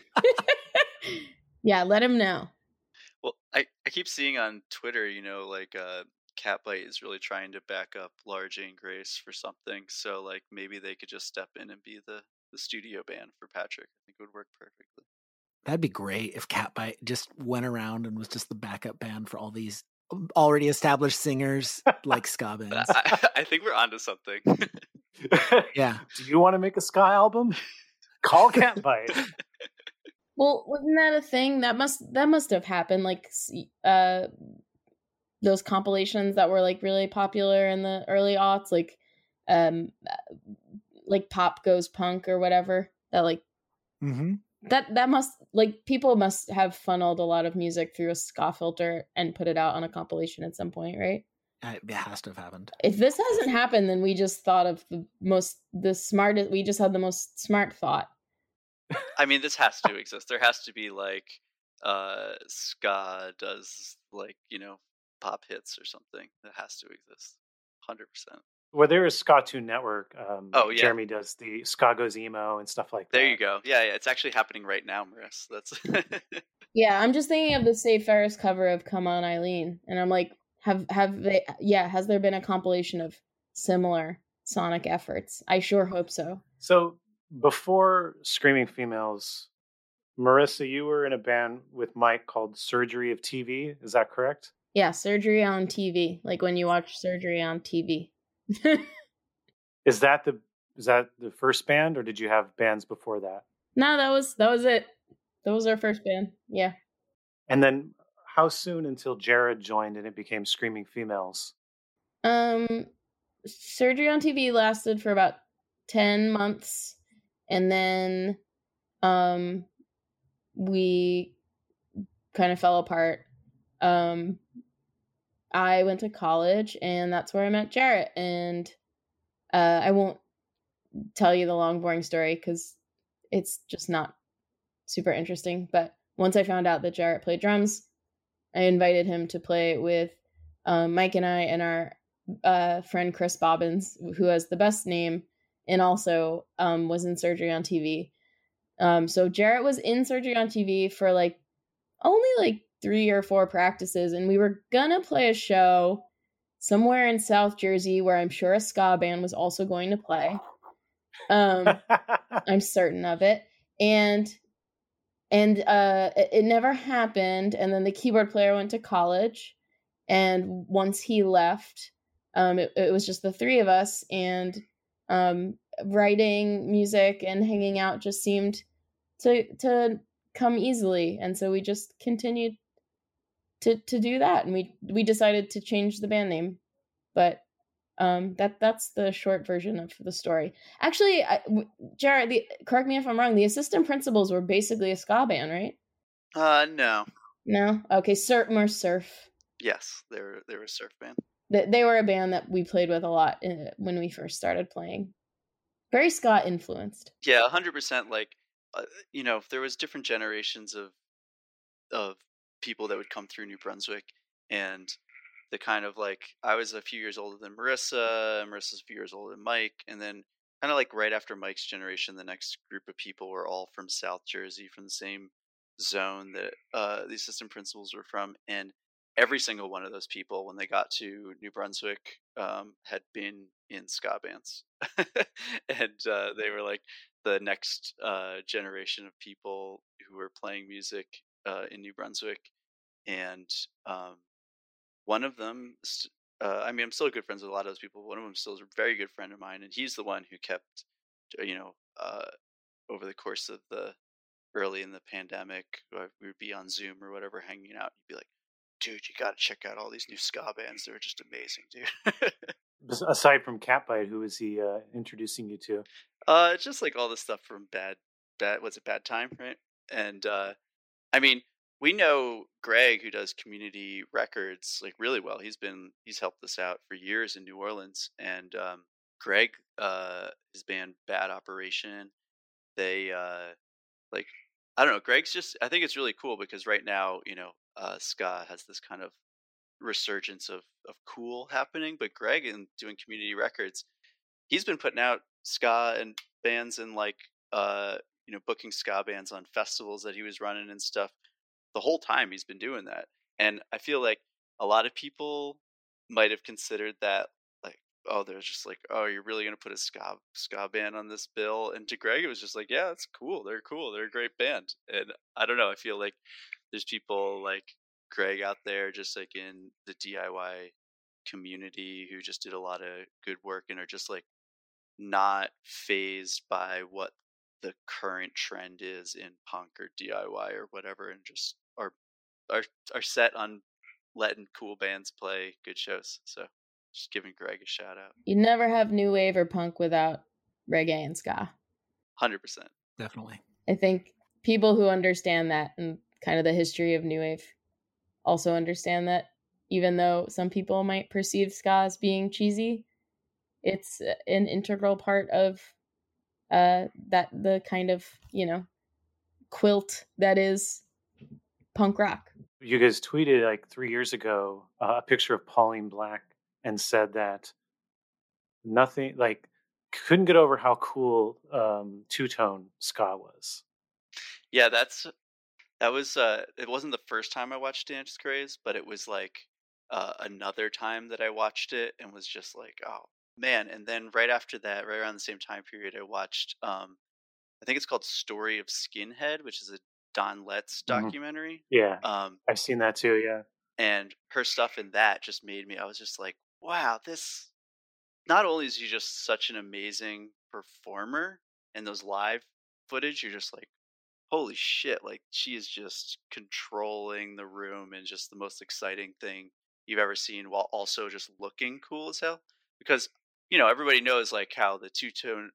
S4: yeah, let him know.
S3: Well, I, I keep seeing on Twitter, you know, like uh, Catbite is really trying to back up Laura Jane Grace for something. So like maybe they could just step in and be the the studio band for Patrick. I think it would work perfectly.
S2: That'd be great if Cat Catbite just went around and was just the backup band for all these um, already established singers like ska bands.
S3: I, I think we're onto something.
S2: yeah.
S1: Do you want to make a ska album? Call Cat Catbite.
S4: Well, wasn't that a thing that must that must have happened? Like, uh, those compilations that were like really popular in the early aughts, like, um, uh, like Pop Goes Punk or whatever. That like
S2: Mm-hmm.
S4: That that must like people must have funneled a lot of music through a ska filter and put it out on a compilation at some point, right?
S2: It has to have happened.
S4: If this hasn't happened, then we just thought of the most the smartest. We just had the most smart thought.
S3: I mean, this has to exist. There has to be like uh ska does like you know pop hits or something that has to exist. Hundred percent.
S1: Well, there is Ska Tune Network. Um,
S3: Oh, yeah.
S1: Jeremy does the Ska Goes Emo and stuff like that.
S3: There you go. Yeah, yeah. It's actually happening right now, Maris. That's
S4: Yeah, I'm just thinking of the Save Ferris cover of "Come On Eileen," and I'm like, have have they? Yeah, has there been a compilation of similar sonic efforts? I sure hope so.
S1: So before Screaming Females, Marissa, you were in a band with Mike called Surgery of TV. Is that correct?
S4: Yeah, surgery on TV, like when you watch surgery on TV.
S1: Is that the is that the first band, or did you have bands before that?
S4: no, that was that was it. That was our first band. Yeah.
S1: And then how soon until Jarret joined and it became Screaming Females?
S4: Um, surgery on TV lasted for about ten months, and then, um, we kind of fell apart. Um, I went to college, and that's where I met Jarret. And uh, I won't tell you the long, boring story because it's just not super interesting. But once I found out that Jarret played drums, I invited him to play with um, Mike and I and our uh, friend Chris Bobbins, who has the best name and also um, was in surgery on TV. Um, so Jarret was in surgery on TV for like only like three or four practices, and we were gonna play a show somewhere in South Jersey where I'm sure a ska band was also going to play. Um, I'm certain of it. And and uh it, it never happened and then the keyboard player went to college and once he left um it, it was just the three of us and um writing music and hanging out just seemed to to come easily and so we just continued to to do that and we we decided to change the band name but um that that's the short version of the story actually I, jarret the, correct me if i'm wrong the assistant principals were basically a ska band right
S3: uh no.
S4: no okay surf more surf
S3: Yes, they were they were a surf band.
S4: they, they were a band that we played with a lot uh, when we first started playing very ska influenced
S3: Yeah, hundred percent. Like, uh, you know, there was different generations of of people that would come through New Brunswick, and the kind of like I was a few years older than Marissa, Marissa's a few years older than Mike, and then kind of like right after Mike's generation, the next group of people were all from South Jersey, from the same zone that uh, the assistant principals were from, and every single one of those people, when they got to New Brunswick, um, had been in ska bands, and uh, they were like the next uh, generation of people who were playing music uh, in New Brunswick, and um, one of them, uh, I mean, I'm still good friends with a lot of those people. One of them still is a very good friend of mine, and he's the one who kept, uh, you know, uh, over the course of the early in the pandemic, we would be on Zoom or whatever, hanging out. You'd be like, "Dude, you got to check out all these new ska bands. They're just amazing, dude."
S1: Aside from Catbite, who is he uh, introducing you to?
S3: Uh, just like all the stuff from bad, bad. What's it? Bad time, right? And uh, I mean, we know Greg, who does community records, like really well. He's been he's helped us out for years in New Orleans. And um, Greg, uh, his band Bad Operation, they uh, like I don't know. Greg's just I think it's really cool because right now, you know, uh, ska has this kind of resurgence of of cool happening. But Greg, in doing community records, he's been putting out ska and bands and like uh you know booking ska bands on festivals that he was running and stuff the whole time he's been doing that and I feel like a lot of people might have considered that like, oh, they're just like, oh, you're really gonna put a ska ska band on this bill? And to Greg, it was just like, yeah, it's cool. They're cool. They're a great band. And I don't know. I feel like there's people like Greg out there, just like in the DIY community, who just did a lot of good work and are just like not phased by what the current trend is in punk or DIY or whatever, and just are are are set on letting cool bands play good shows. So just giving Greg a shout out.
S4: You never have new wave or punk without reggae and ska.
S3: Hundred percent.
S2: Definitely.
S4: I think people who understand that and kind of the history of new wave also understand that even though some people might perceive ska as being cheesy, it's an integral part of uh that the kind of, you know, quilt that is punk rock.
S1: You guys tweeted like three years ago uh, a picture of Pauline Black and said that nothing like couldn't get over how cool um, two tone ska was.
S3: Yeah, that's that was uh it wasn't the first time I watched Dance Craze, but it was like uh, another time that I watched it and was just like, oh man. And then right after that, right around the same time period, I watched um I think it's called Story of Skinhead, which is a Don Letts
S1: Mhm.
S3: documentary.
S1: Yeah,
S3: Um
S1: I've seen that too. Yeah,
S3: and her stuff in that just made me I was just like, wow, this not only is she just such an amazing performer and those live footage, you're just like, holy shit, like she is just controlling the room and just the most exciting thing you've ever seen while also just looking cool as hell. Because, you know, everybody knows like how the two tone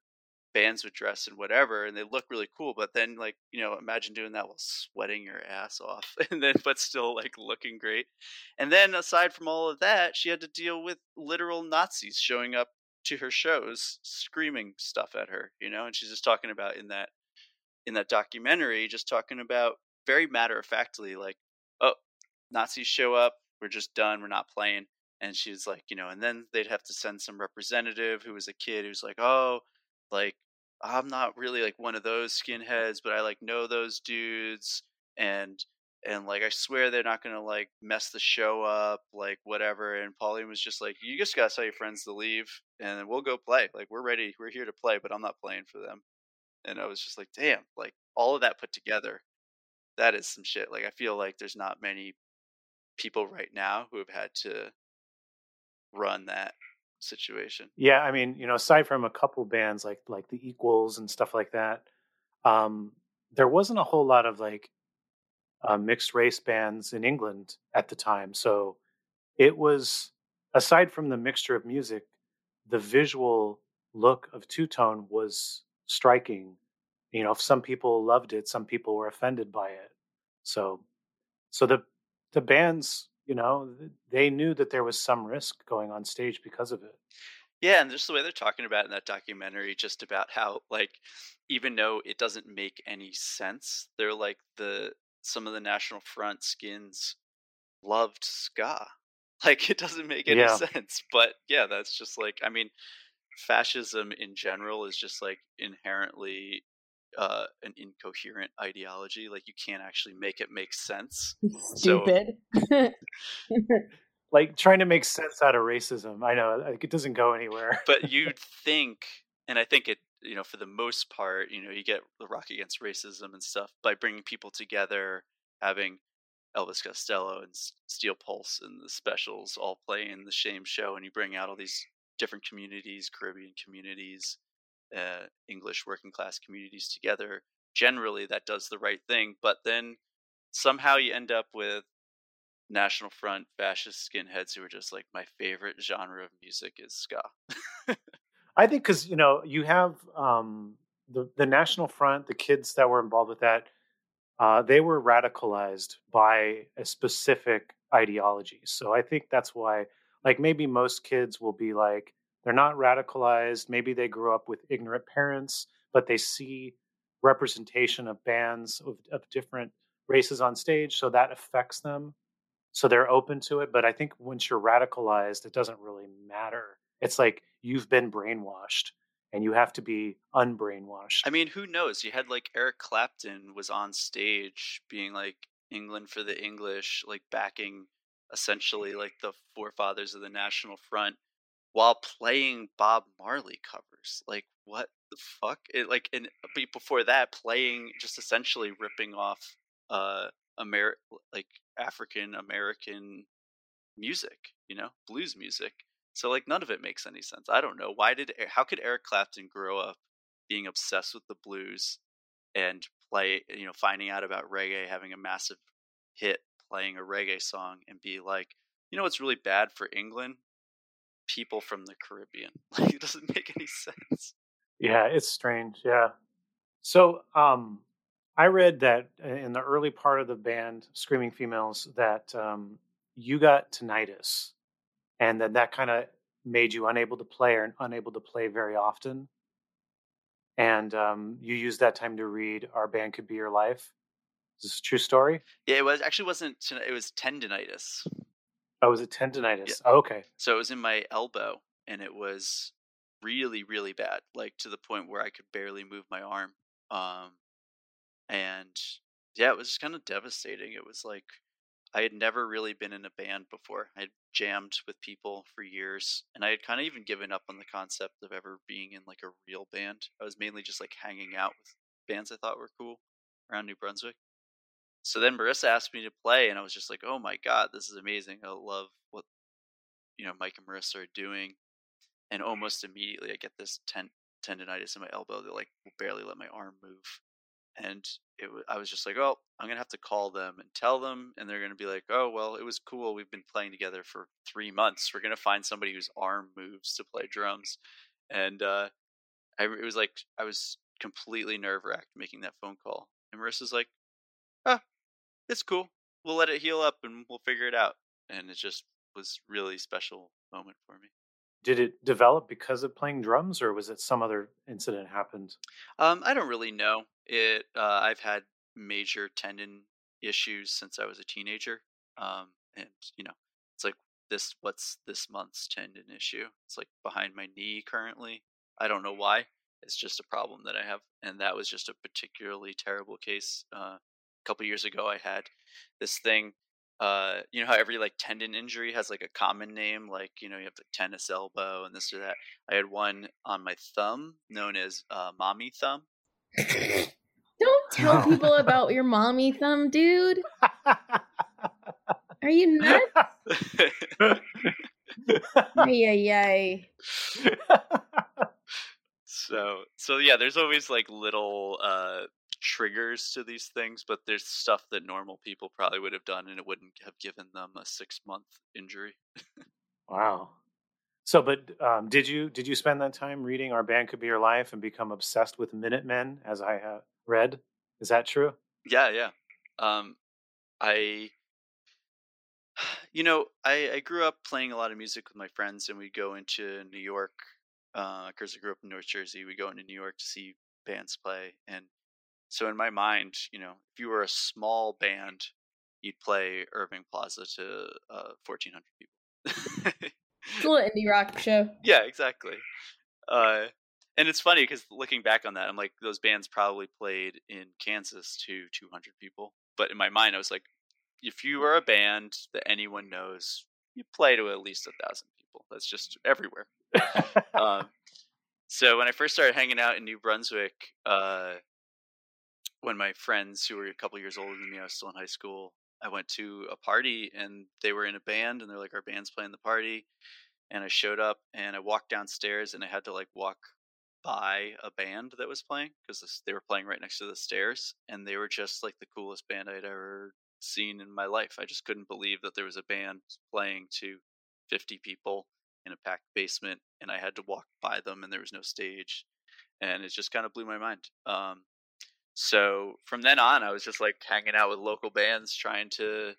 S3: bands would dress and whatever and they look really cool but then like you know imagine doing that while sweating your ass off and then but still like looking great. And then aside from all of that she had to deal with literal nazis showing up to her shows screaming stuff at her you know and she's just talking about in that in that documentary just talking about very matter of factly like oh nazis show up we're just done we're not playing and she's like you know and then they'd have to send some representative who was a kid who's like oh like I'm not really like one of those skinheads, but I like know those dudes and and like I swear they're not gonna like mess the show up, like whatever. And Pauline was just like, You just gotta tell your friends to leave and we'll go play. Like we're ready, we're here to play, but I'm not playing for them. And I was just like, damn, like all of that put together, that is some shit. Like I feel like there's not many people right now who have had to run that situation.
S1: yeah. I mean, you know, aside from a couple bands like like the Equals and stuff like that, um, there wasn't a whole lot of like uh, mixed race bands in England at the time. So it was aside from the mixture of music, the visual look of Two Tone was striking. You know, if some people loved it, some people were offended by it. So, so the the bands, you know, they knew that there was some risk going on stage because of it.
S3: Yeah, and just the way they're talking about in that documentary, just about how like even though it doesn't make any sense, they're like the some of the National Front skins loved ska. Like it doesn't make any
S1: Yeah.
S3: sense. But yeah, that's just like I mean, fascism in general is just like inherently uh an incoherent ideology. Like you can't actually make it make sense. So-
S4: Stupid.
S1: Like trying to make sense out of racism. I know like, it doesn't go anywhere.
S3: but you'd think, and I think it, you know, for the most part, you know, you get the Rock Against Racism and stuff by bringing people together, having Elvis Costello and Steel Pulse and the Specials all play in the same show, and you bring out all these different communities, Caribbean communities, uh, English working class communities together. Generally, that does the right thing, but then somehow you end up with National Front fascist skinheads who are just like my favorite genre of music is ska.
S1: I think because you know you have um, the the National Front, the kids that were involved with that, uh, they were radicalized by a specific ideology. So I think that's why, like, maybe most kids will be like they're not radicalized. Maybe they grew up with ignorant parents, but they see representation of bands of, of different races on stage, so that affects them. So they're open to it. But I think once you're radicalized, it doesn't really matter. It's like you've been brainwashed and you have to be unbrainwashed.
S3: I mean, who knows? You had like Eric Clapton was on stage being like, England for the English, like backing essentially like the forefathers of the National Front while playing Bob Marley covers. Like what the fuck? It like and before that playing just essentially ripping off uh Amer like African American music, you know, blues music. So like none of it makes any sense. I don't know why did how could Eric Clapton grow up being obsessed with the blues and play you know finding out about reggae having a massive hit playing a reggae song and be like you know what's really bad for England people from the Caribbean like it doesn't make any sense
S1: Yeah, it's strange. Yeah. So, um, I read that in the early part of the band, Screaming Females, that um, you got tinnitus, and then that kind of made you unable to play or unable to play very often. And um, you used that time to read "Our Band Could Be Your Life." Is this a true story?
S3: yeah it was actually wasn't it was tendonitis
S1: Oh, was it tendonitis? Oh, okay.
S3: So it was in my elbow and it was really, really bad, like to the point where I could barely move my arm. Um, and yeah, it was just kind of devastating. It was like I had never really been in a band before. I had jammed with people for years and I had kind of even given up on the concept of ever being in like a real band. I was mainly just like hanging out with bands I thought were cool around New Brunswick. So then Marissa asked me to play, and I was just like, "Oh my god, this is amazing! I love what you know Mike and Marissa are doing." And almost immediately, I get this ten- tendonitis in my elbow that like will barely let my arm move. And it, wa- I was just like, "Oh, I'm gonna have to call them and tell them," and they're gonna be like, "Oh, well, it was cool. We've been playing together for three months. We're gonna find somebody whose arm moves to play drums." And uh, I, it was like I was completely nerve wracked making that phone call. And Marissa's like, "Ah, it's cool. We'll let it heal up and we'll figure it out. And it just was really special moment for me.
S1: Did it develop because of playing drums, or was it some other incident happened?
S3: Um, I don't really know. It. Uh, I've had major tendon issues since I was a teenager. Um, and you know, it's like this. What's this month's tendon issue? It's like behind my knee currently. I don't know why. It's just a problem that I have, and that was just a particularly terrible case. Uh, couple years ago, I had this thing. Uh, you know how every like tendon injury has like a common name, like you know you have the tennis elbow and this or that. I had one on my thumb, known as uh, mommy thumb.
S4: Don't tell people about your mommy thumb, dude. Are you nuts? Ay, ay, ay.
S3: so so yeah, there's always like little uh triggers to these things, but there's stuff that normal people probably would have done and it wouldn't have given them a six month injury.
S1: Wow. So, but um, did you did you spend that time reading "Our Band Could Be Your Life" and become obsessed with Minutemen, as I have read? Is that true?
S3: Yeah, yeah. Um, I, you know, I, I grew up playing a lot of music with my friends, and we'd go into New York. Because I grew up in North Jersey, We'd go into New York to see bands play, and so in my mind, you know, if you were a small band, you'd play Irving Plaza to uh, fourteen hundred people.
S4: It's a little indie rock show.
S3: yeah, exactly. Uh, and it's funny because looking back on that, I'm like, those bands probably played in Kansas to 200 people. But in my mind, I was like, if you are a band that anyone knows, you play to at least a thousand people. That's just everywhere. um, so when I first started hanging out in New Brunswick, uh, when my friends who were a couple years older than me, I was still in high school. I went to a party and they were in a band and they're like, our band's playing the party. And I showed up and I walked downstairs and I had to like walk by a band that was playing because they were playing right next to the stairs and they were just like the coolest band I'd ever seen in my life. I just couldn't believe that there was a band playing to 50 people in a packed basement and I had to walk by them and there was no stage and it just kind of blew my mind. Um, so from then on, I was just like hanging out with local bands, trying to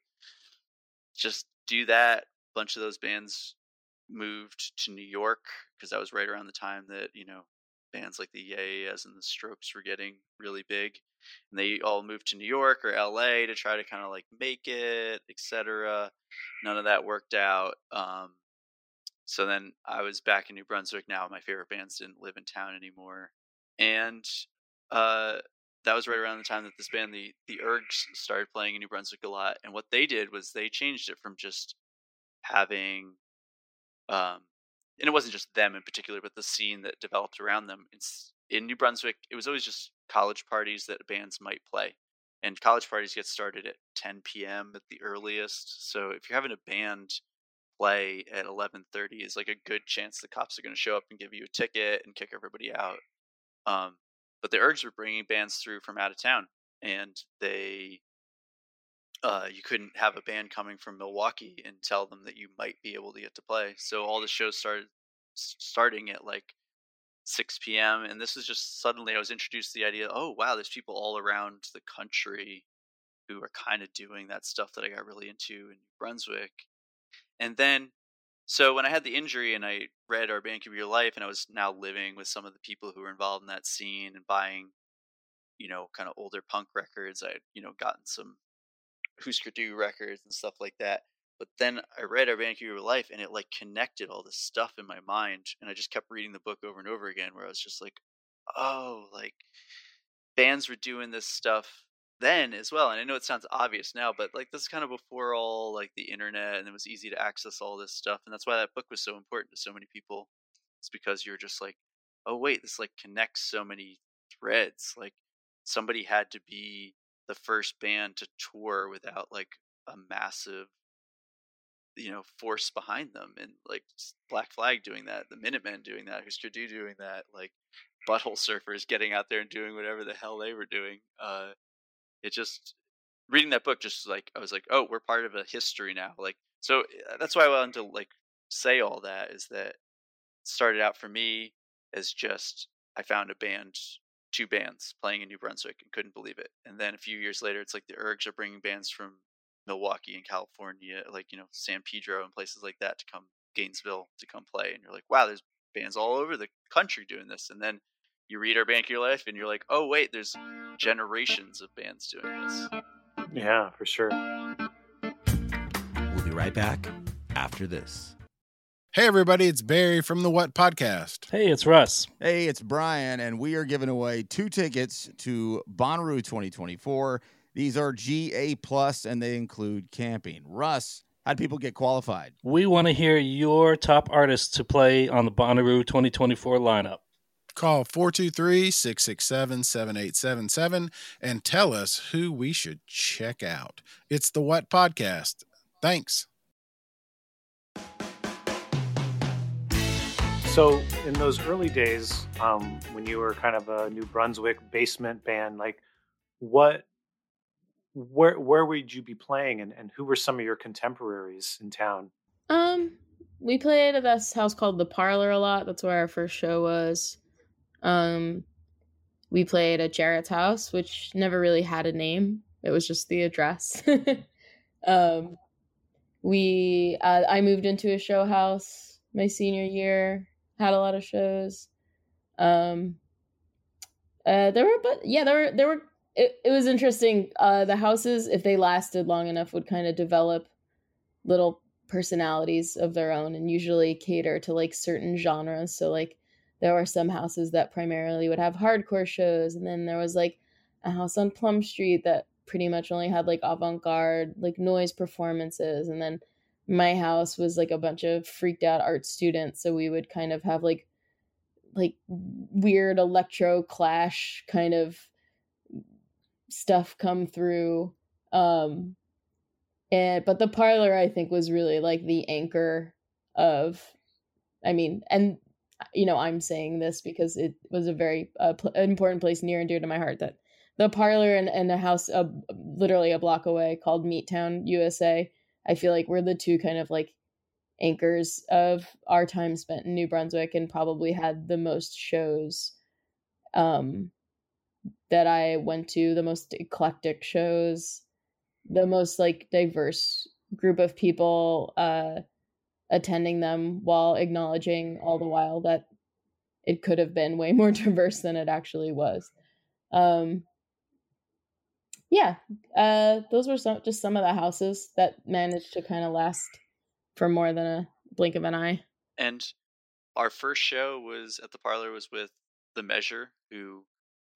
S3: just do that. A bunch of those bands moved to New York because that was right around the time that you know bands like the Yeahs and the Strokes were getting really big, and they all moved to New York or L.A. to try to kind of like make it, etc. None of that worked out. Um, so then I was back in New Brunswick. Now my favorite bands didn't live in town anymore, and uh, that was right around the time that this band, the the Ergs, started playing in New Brunswick a lot. And what they did was they changed it from just having, um, and it wasn't just them in particular, but the scene that developed around them. It's in New Brunswick. It was always just college parties that bands might play, and college parties get started at 10 p.m. at the earliest. So if you're having a band play at 11:30 is like a good chance the cops are going to show up and give you a ticket and kick everybody out. Um, but the Ergs were bringing bands through from out of town, and they uh, you couldn't have a band coming from Milwaukee and tell them that you might be able to get to play. So all the shows started starting at like 6 p.m. and this is just suddenly I was introduced to the idea. Oh wow, there's people all around the country who are kind of doing that stuff that I got really into in New Brunswick. And then, so when I had the injury and I read Our Be Your Life, and I was now living with some of the people who were involved in that scene and buying, you know, kind of older punk records. I had, you know, gotten some Husker Du records and stuff like that. But then I read Our Be Your Life, and it like connected all this stuff in my mind, and I just kept reading the book over and over again, where I was just like, oh, like bands were doing this stuff then as well and i know it sounds obvious now but like this is kind of before all like the internet and it was easy to access all this stuff and that's why that book was so important to so many people it's because you're just like oh wait this like connects so many threads like somebody had to be the first band to tour without like a massive you know force behind them and like black flag doing that the minutemen doing that Husker Du doing that like butthole surfers getting out there and doing whatever the hell they were doing uh it just reading that book just like I was like, oh, we're part of a history now. Like so uh, that's why I wanted to like say all that is that started out for me as just I found a band, two bands playing in New Brunswick and couldn't believe it. And then a few years later, it's like the Ergs are bringing bands from Milwaukee and California, like you know San Pedro and places like that to come Gainesville to come play, and you're like, wow, there's bands all over the country doing this. And then you read our Band Your Life and you're like, oh wait, there's generations of bands doing this.
S1: Yeah, for sure.
S5: We'll be right back after this.
S7: Hey everybody, it's Barry from the What Podcast.
S8: Hey, it's Russ.
S9: Hey, it's Brian, and we are giving away two tickets to Bonnaroo 2024. These are GA plus, and they include camping. Russ, how do people get qualified?
S8: We want to hear your top artists to play on the Bonnaroo 2024 lineup.
S7: Call 423 667 7877 and tell us who we should check out. It's the What Podcast. Thanks.
S1: So, in those early days, um, when you were kind of a New Brunswick basement band, like what, where, where would you be playing, and, and who were some of your contemporaries in town?
S4: Um, we played at this house called the Parlor a lot. That's where our first show was. Um, we played at Jarret's house, which never really had a name. It was just the address. um, we uh, I moved into a show house my senior year. Had a lot of shows. Um, uh, there were, but yeah, there were there were. It, it was interesting. Uh, the houses, if they lasted long enough, would kind of develop little personalities of their own, and usually cater to like certain genres. So like there were some houses that primarily would have hardcore shows and then there was like a house on plum street that pretty much only had like avant-garde like noise performances and then my house was like a bunch of freaked out art students so we would kind of have like like weird electro clash kind of stuff come through um and but the parlor i think was really like the anchor of i mean and you know, I'm saying this because it was a very uh, pl- important place near and dear to my heart. That the parlor and, and a house uh, literally a block away called Meattown USA. I feel like we're the two kind of like anchors of our time spent in New Brunswick and probably had the most shows um, that I went to, the most eclectic shows, the most like diverse group of people. Uh, attending them while acknowledging all the while that it could have been way more diverse than it actually was. Um, yeah, uh, those were some just some of the houses that managed to kind of last for more than a blink of an eye.
S3: And our first show was at the parlor was with the Measure, who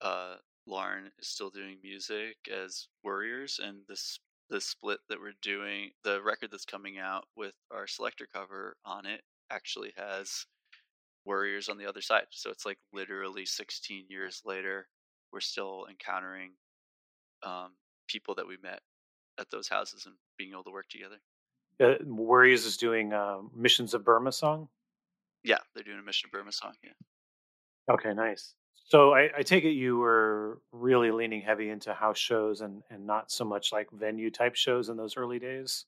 S3: uh, Lauren is still doing music as Worriers, and this the split that we're doing, the record that's coming out with our selecter cover on it, actually has Worriers on the other side. So it's like literally 16 years later, we're still encountering um, people that we met at those houses and being able to work together.
S1: Uh, Worriers is doing um, Missions of Burma song.
S3: Yeah, they're doing a Mission of Burma song. Yeah.
S1: Okay, nice. So I, I take it you were really leaning heavy into house shows and, and not so much like venue type shows in those early days.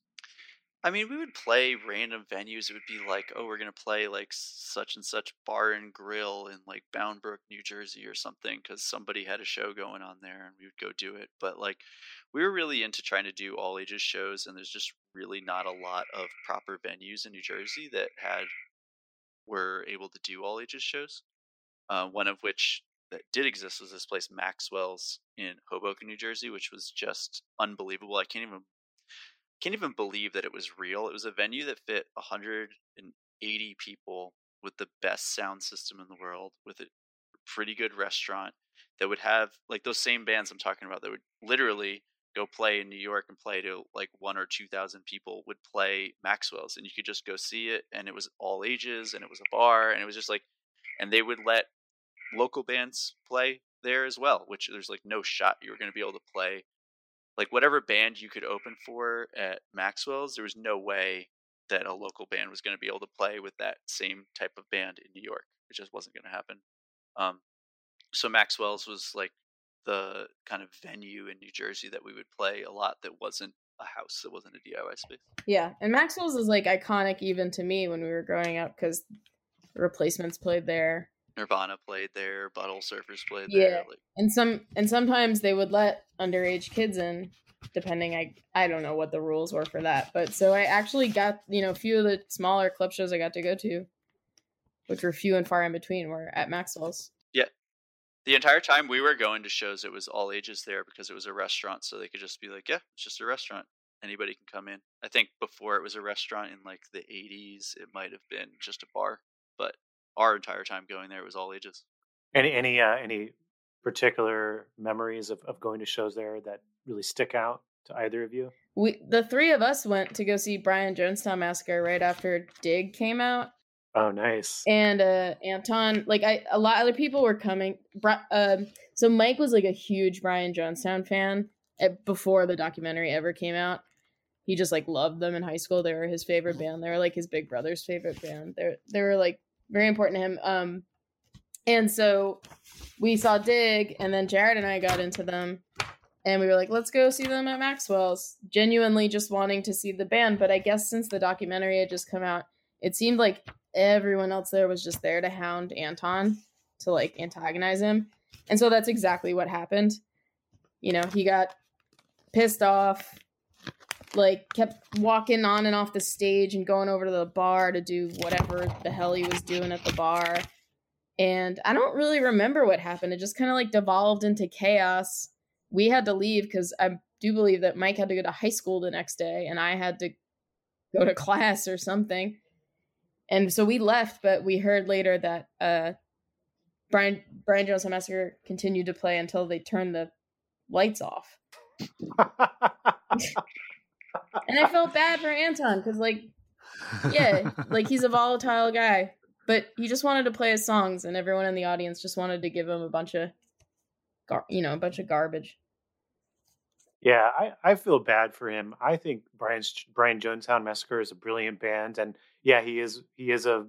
S3: I mean, we would play random venues. It would be like, oh, we're gonna play like such and such bar and grill in like Bound Brook, New Jersey, or something, because somebody had a show going on there, and we would go do it. But like, we were really into trying to do all ages shows, and there's just really not a lot of proper venues in New Jersey that had were able to do all ages shows. Uh, one of which that did exist was this place Maxwell's in Hoboken, New Jersey, which was just unbelievable. I can't even can't even believe that it was real. It was a venue that fit 180 people with the best sound system in the world, with a pretty good restaurant that would have like those same bands I'm talking about that would literally go play in New York and play to like one or two thousand people would play Maxwell's and you could just go see it and it was all ages and it was a bar and it was just like and they would let local bands play there as well, which there's like no shot you were going to be able to play like whatever band you could open for at Maxwell's, there was no way that a local band was going to be able to play with that same type of band in New York. It just wasn't going to happen. Um, so Maxwell's was like the kind of venue in New Jersey that we would play a lot that wasn't a house, that wasn't a DIY space.
S4: Yeah, and Maxwell's is like iconic even to me when we were growing up because replacements played there.
S3: Nirvana played there, Butthole Surfers played
S4: Yeah.
S3: there. Like,
S4: and some and sometimes they would let underage kids in depending i i don't know what the rules were for that but so i actually got you know a few of the smaller club shows i got to go to which were few and far in between were at maxwell's
S3: yeah. The entire time we were going to shows, it was all ages there because it was a restaurant, so they could just be like, "Yeah, it's just a restaurant. Anybody can come in." I think before it was a restaurant in like the '80s, it might have been just a bar, but our entire time going there was all ages.
S1: Any any uh, any particular memories of, of going to shows there that really stick out to either of you?
S4: we the three of us went to go see brian jonestown massacre right after dig came out.
S1: Oh, nice.
S4: and uh anton like i a lot of other people were coming. Bri- um so mike was like a huge brian jonestown fan at, before the documentary ever came out. He just like loved them in high school. They were his favorite band. They were like his big brother's favorite band. They they were like very important to him um and so we saw dig and then jarret and i got into them and we were like let's go see them at maxwell's genuinely just wanting to see the band but i guess since the documentary had just come out it seemed like everyone else there was just there to hound Anton to like antagonize him. And so that's exactly what happened. You know, he got pissed off, like kept walking on and off the stage and going over to the bar to do whatever the hell he was doing at the bar. And I don't really remember what happened. It just kind of like devolved into chaos. We had to leave because I do believe that Mike had to go to high school the next day and I had to go to class or something and so we left but we heard later that uh brian brian jones massacre continued to play until they turned the lights off and i felt bad for anton because like yeah like he's a volatile guy but he just wanted to play his songs and everyone in the audience just wanted to give him a bunch of gar- you know a bunch of garbage
S1: Yeah, I, I feel bad for him. I think Brian's Brian Jonestown Massacre is a brilliant band, and yeah, he is he is a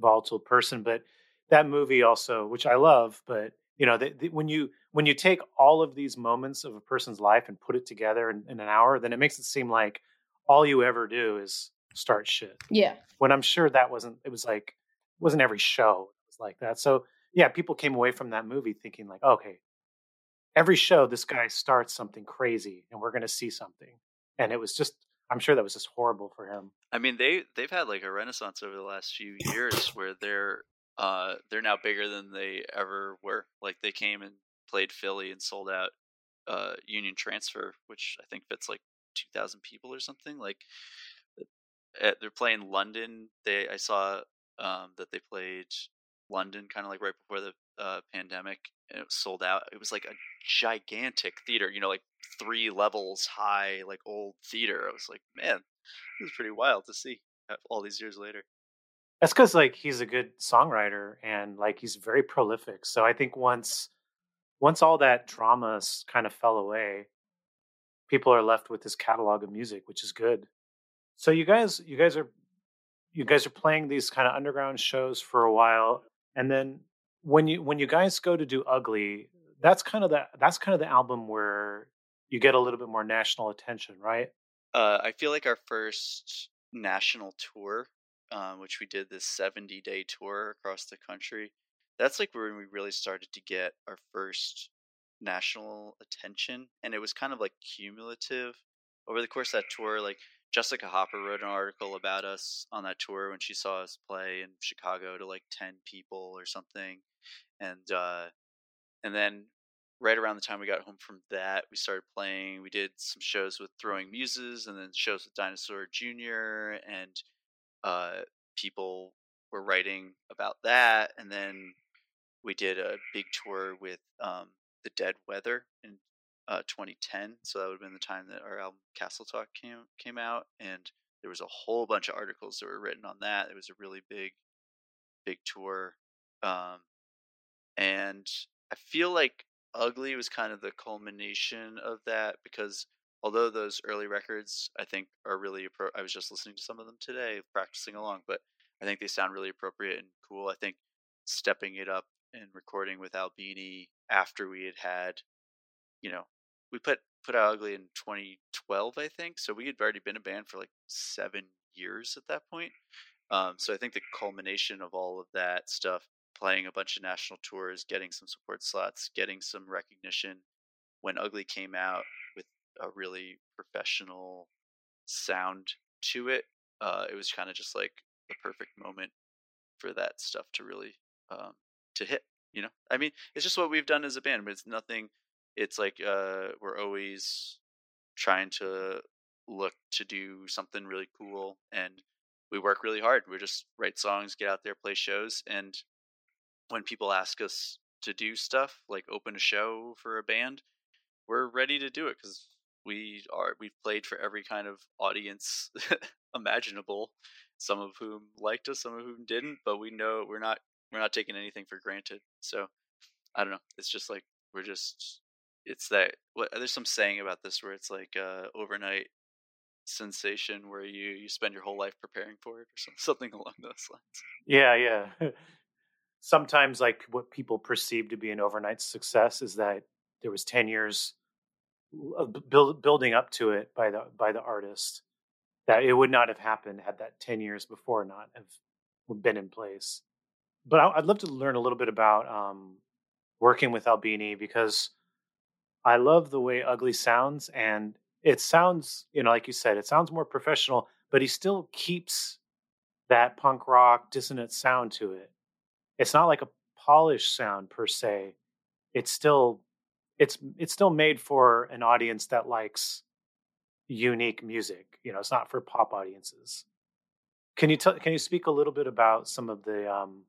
S1: volatile person. But that movie also, which I love, but you know, the, the, when you when you take all of these moments of a person's life and put it together in, in an hour, then it makes it seem like all you ever do is start shit.
S4: yeah
S1: When I'm sure that wasn't. It was like it wasn't every show was like that. So yeah, people came away from that movie thinking like, okay, every show this guy starts something crazy and we're going to see something and it was just i'm sure that was just horrible for him
S3: I mean, they they've had like a renaissance over the last few years where they're uh they're now bigger than they ever were. Like they came and played Philly and sold out uh Union Transfer, which I think fits like two thousand people or something. Like uh, they're playing London. They I saw um that they played London kind of like right before the uh, pandemic, and it was sold out. It was like a gigantic theater, you know, like three levels high, like old theater. I was like, man, it was pretty wild to see uh, all these years later.
S1: That's because like he's a good songwriter and like he's very prolific. So I think once once all that drama kind of fell away, people are left with this catalog of music, which is good. So you guys, you guys are you guys are playing these kind of underground shows for a while, and then when you when you guys go to do Ugly, that's kind of the that's kind of the album where you get a little bit more national attention, right?
S3: Uh, I feel like our first national tour, um, which we did this 70 day tour across the country, that's like when we really started to get our first national attention. And it was kind of like cumulative over the course of that tour. Like Jessica Hopper wrote an article about us on that tour when she saw us play in Chicago to like 10 people or something. And, uh, and then right around the time we got home from that, we started playing. We did some shows with Throwing Muses and then shows with Dinosaur Jr. and uh, people were writing about that. And then we did a big tour with um, the Dead Weather in uh, 2010. So that would have been the time that our album Castle Talk came came out, and there was a whole bunch of articles that were written on that. It was a really big, big tour, um, and I feel like Ugly was kind of the culmination of that because although those early records I think are really appro- I was just listening to some of them today, practicing along, but I think they sound really appropriate and cool. I think stepping it up and recording with Albini after we had had, you know, we put put out Ugly in 2012, I think. So we had already been a band for like seven years at that point. Um, so I think the culmination of all of that stuff playing a bunch of national tours, getting some support slots, getting some recognition. When Ugly came out with a really professional sound to it, uh, it was kind of just like the perfect moment for that stuff to really um, to hit. You know, I mean, it's just what we've done as a band, but it's nothing. It's like uh, we're always trying to look to do something really cool, and we work really hard. We just write songs, get out there, play shows, and when people ask us to do stuff like open a show for a band, we're ready to do it because we are we've played for every kind of audience imaginable. Some of whom liked us, some of whom didn't, but we know we're not we're not taking anything for granted. So I don't know. It's just like we're just it's that what there's some saying about this where it's like uh overnight sensation where you you spend your whole life preparing for it or something along those lines.
S1: Yeah, yeah. sometimes like what people perceive to be an overnight success is that there was 10 years build, building up to it by the by the artist that it would not have happened had that 10 years before not have been in place but I, would love to learn a little bit about um, working with albini because i love the way ugly sounds and it sounds you know like you said it sounds more professional but he still keeps that punk rock dissonant sound to it it's not like a polished sound per se. It's still it's it's still made for an audience that likes unique music. You know, it's not for pop audiences. Can you tell? Can you speak a little bit about some of the um,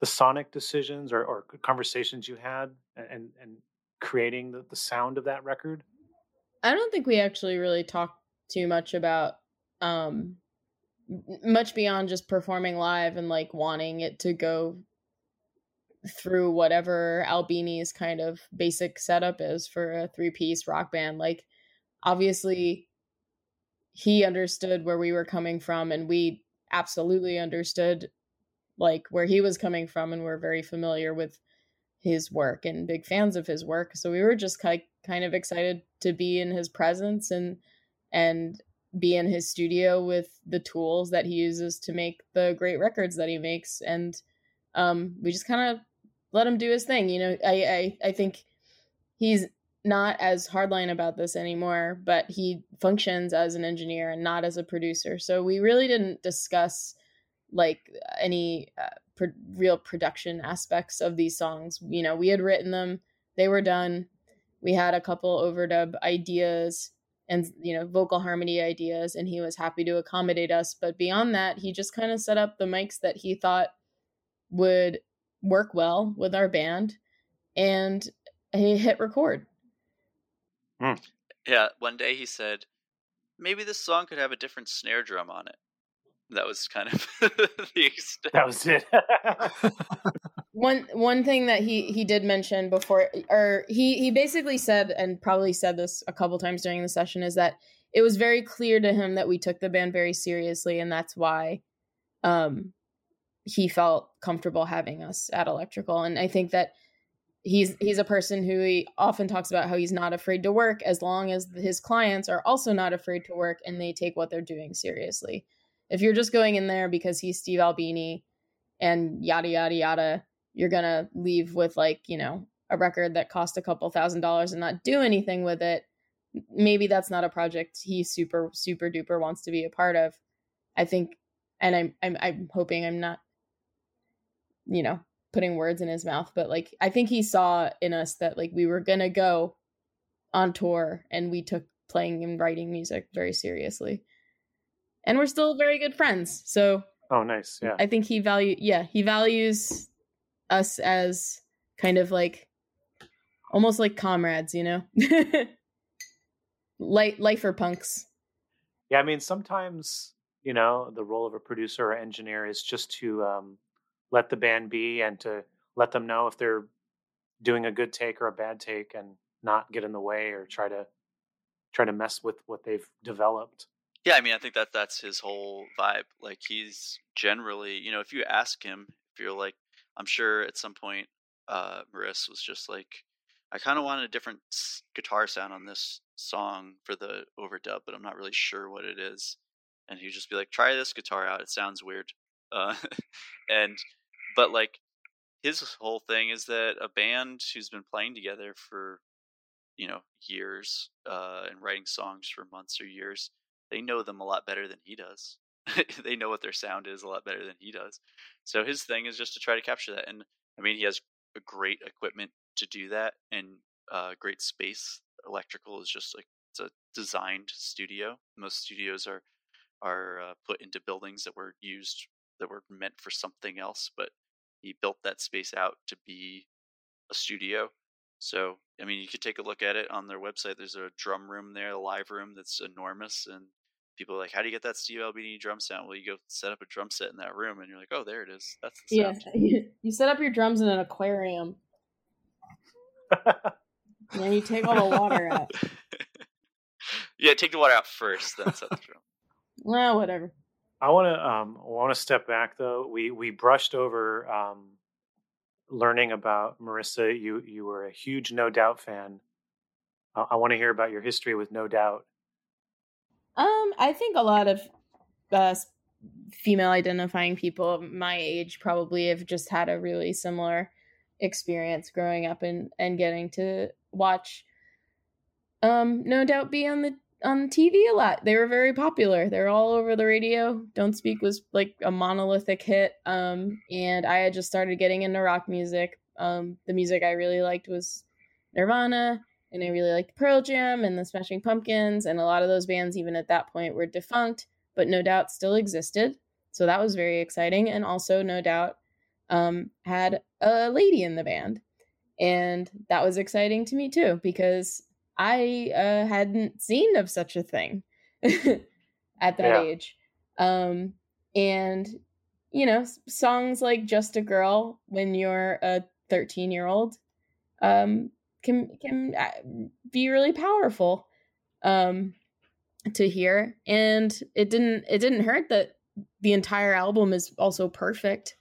S1: the sonic decisions or, or conversations you had and and creating the, the sound of that record?
S4: I don't think we actually really talked too much about um, much beyond just performing live and like wanting it to go through whatever Albini's kind of basic setup is for a three piece rock band. Like, obviously, he understood where we were coming from, and we absolutely understood like where he was coming from, and we're very familiar with his work and big fans of his work. So we were just kind kind of excited to be in his presence and and be in his studio with the tools that he uses to make the great records that he makes and um, we just kind of let him do his thing you know I, I i think he's not as hardline about this anymore but he functions as an engineer and not as a producer. So we really didn't discuss like any uh, pro- real production aspects of these songs. You know we had written them they were done we had a couple overdub ideas and you know vocal harmony ideas and he was happy to accommodate us. But beyond that he just kind of set up the mics that he thought would work well with our band and he hit record.
S3: Yeah, one day he said, maybe this song could have a different snare drum on it. That was kind of the extent.
S1: That was it.
S4: one one thing that he he did mention before or he he basically said and probably said this a couple times during the session is that it was very clear to him that we took the band very seriously and that's why um he felt comfortable having us at electrical and i think that he's he's a person who he often talks about how he's not afraid to work as long as his clients are also not afraid to work and they take what they're doing seriously. If you're just going in there because he's steve albini and yada yada yada you're gonna leave with like you know a record that cost a couple thousand dollars and not do anything with it. Maybe that's not a project he super super duper wants to be a part of. I think and i'm i'm, I'm hoping i'm not you know putting words in his mouth but like i think he saw in us that like we were gonna go on tour and we took playing and writing music very seriously and we're still very good friends so
S1: oh, nice. Yeah.
S4: I think he value yeah, he values us as kind of like almost like comrades, you know? Light lifer punks.
S1: Yeah, I mean, sometimes you know the role of a producer or engineer is just to um, let the band be and to let them know if they're doing a good take or a bad take, and not get in the way or try to try to mess with what they've developed.
S3: Yeah, I mean, I think that that's his whole vibe. Like he's generally, you know, if you ask him, if you're like, I'm sure at some point, uh, Maris was just like, I kind of wanted a different guitar sound on this song for the overdub, but I'm not really sure what it is. And he'd just be like, try this guitar out. It sounds weird. Uh, and, but like, his whole thing is that a band who's been playing together for, you know, years, uh, and writing songs for months or years, they know them a lot better than he does. they know what their sound is a lot better than he does. So his thing is just to try to capture that. And I mean, he has a great equipment to do that and uh, great space. Electrical is just like it's a designed studio. Most studios are are uh, put into buildings that were used that were meant for something else, but he built that space out to be a studio. So I mean, you could take a look at it on their website. There's a drum room there, a live room that's enormous, and people are like, "How do you get that Steve Albini drum sound?" Well, you go set up a drum set in that room, and you're like, "Oh, there it is. That's the
S4: Yeah.
S3: sound."
S4: you set up your drums in an aquarium. and then you take all the water out.
S3: yeah, take the water out first, then set the drum.
S4: Well, whatever.
S1: I want to um, want to step back though. We we brushed over um, learning about Marissa. You you were a huge No Doubt fan. Uh, I want to hear about your history with No Doubt.
S4: Um, I think a lot of uh, female identifying people my age probably have just had a really similar experience growing up and and getting to watch um no doubt be on the on TV a lot. They were very popular. They were all over the radio. Don't Speak was like a monolithic hit. Um and I had just started getting into rock music. Um the music I really liked was Nirvana and I really liked Pearl Jam and the Smashing Pumpkins and a lot of those bands even at that point were defunct, but no doubt still existed. So that was very exciting and also no doubt um had a lady in the band. And that was exciting to me too because I uh, hadn't seen of such a thing at that
S1: Yeah.
S4: age. Um, and, you know, songs like Just a Girl when you're a 13 year old um, can, can uh, be really powerful um, to hear. And it didn't, it didn't hurt that the entire album is also perfect.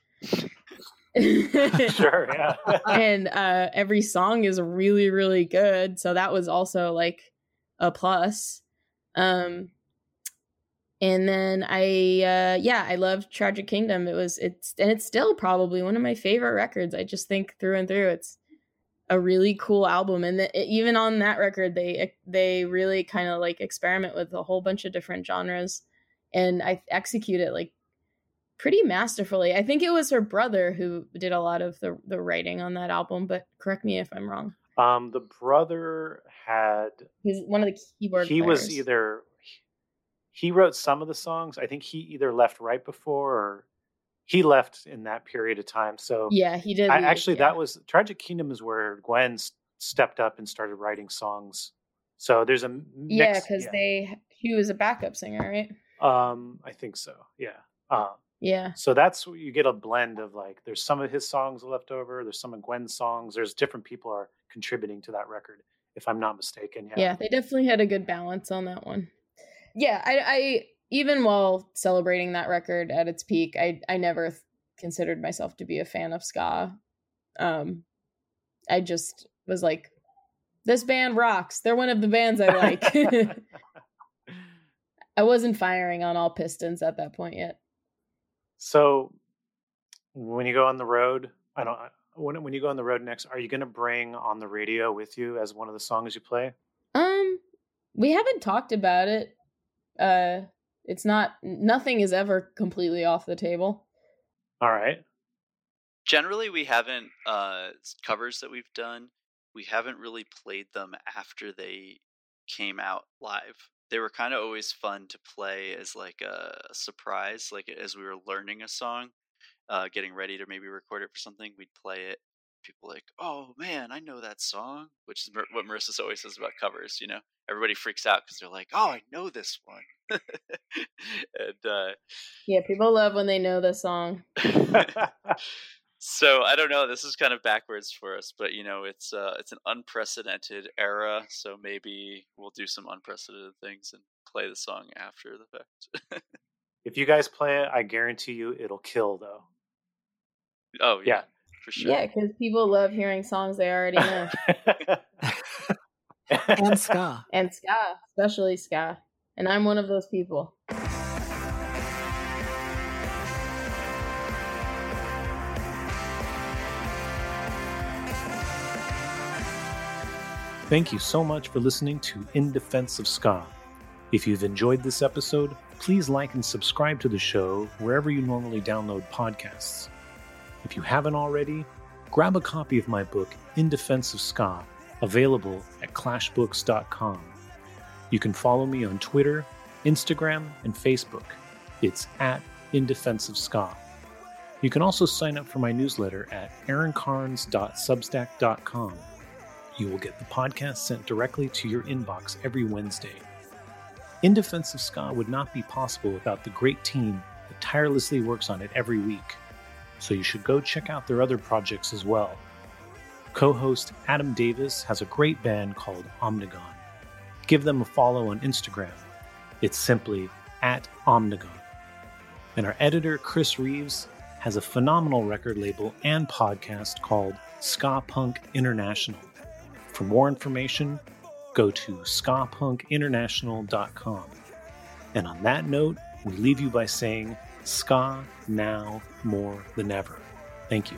S1: Sure, yeah.
S4: and uh every song is really really good so that was also like a plus. Um and then i uh yeah i loved tragic kingdom. It was it's and it's still probably one of my favorite records. I just think through and through it's a really cool album. And the, even on that record they they really kind of like experiment with a whole bunch of different genres and i execute it like pretty masterfully. I think it was her brother who did a lot of the the writing on that album, but correct me if I'm wrong.
S1: Um, the brother had
S4: He's one of the keyboard
S1: he was either he wrote some of the songs. I think he either left right before or he left in that period of time. So
S4: Yeah, he did.
S1: I, actually,
S4: yeah.
S1: that was Tragic Kingdom is where Gwen stepped up and started writing songs. So there's a m-
S4: yeah,
S1: mix-
S4: because they he was a backup singer, right?
S1: Um, I think so. Yeah. Um,
S4: Yeah,
S1: so that's you get a blend of like there's some of his songs left over, there's some of Gwen's songs, there's different people are contributing to that record, if I'm not mistaken. Yeah.
S4: yeah, they definitely had a good balance on that one. Yeah, I, I even while celebrating that record at its peak, I I never th- considered myself to be a fan of ska. Um, I just was like, this band rocks. They're one of the bands I like. I wasn't firing on all pistons at that point yet.
S1: So when you go on the road, I don't when when you go on the road next, are you going to bring on the radio with you as one of the songs you play?
S4: Um, we haven't talked about it. Uh, it's not nothing is ever completely off the table.
S1: All right.
S3: Generally, we haven't uh, covers that we've done. We haven't really played them after they came out live. They were kind of always fun to play as like a, surprise, like as we were learning a song, uh, getting ready to maybe record it for something. We'd play it. People like, oh man, I know that song, which is what Marissa always says about covers. You know, everybody freaks out because they're like, oh, I know this one, and uh,
S4: Yeah, people love when they know the song.
S3: so I don't know. This is kind of backwards for us, but you know, it's uh, it's an unprecedented era. So maybe we'll do some unprecedented things and play the song after the fact.
S1: If you guys play it, I guarantee you it'll kill though.
S3: oh yeah,
S1: Yeah.
S3: for sure.
S4: Yeah, because people love hearing songs they already know.
S2: and ska.
S4: and ska, especially ska. And I'm one of those people.
S1: Thank you so much for listening to In Defense of Ska. If you've enjoyed this episode, please like and subscribe to the show wherever you normally download podcasts. If you haven't already, grab a copy of my book, In Defense of Ska, available at clashbooks.com. You can follow me on Twitter, Instagram, and Facebook. It's at In Defense of Ska. You can also sign up for my newsletter at aaroncarnes.substack.com. You will get the podcast sent directly to your inbox every Wednesday. In Defense of Ska would not be possible without the great team that tirelessly works on it every week, so you should go check out their other projects as well. Co host Adam Davis has a great band called Omnigone. Give them a follow on Instagram. It's simply at Omnigone. And our editor, Chris Reeves, has a phenomenal record label and podcast called Ska Punk International. For more information, go to skapunkinternational.com. And on that note, we leave you by saying ska now more than ever. Thank you.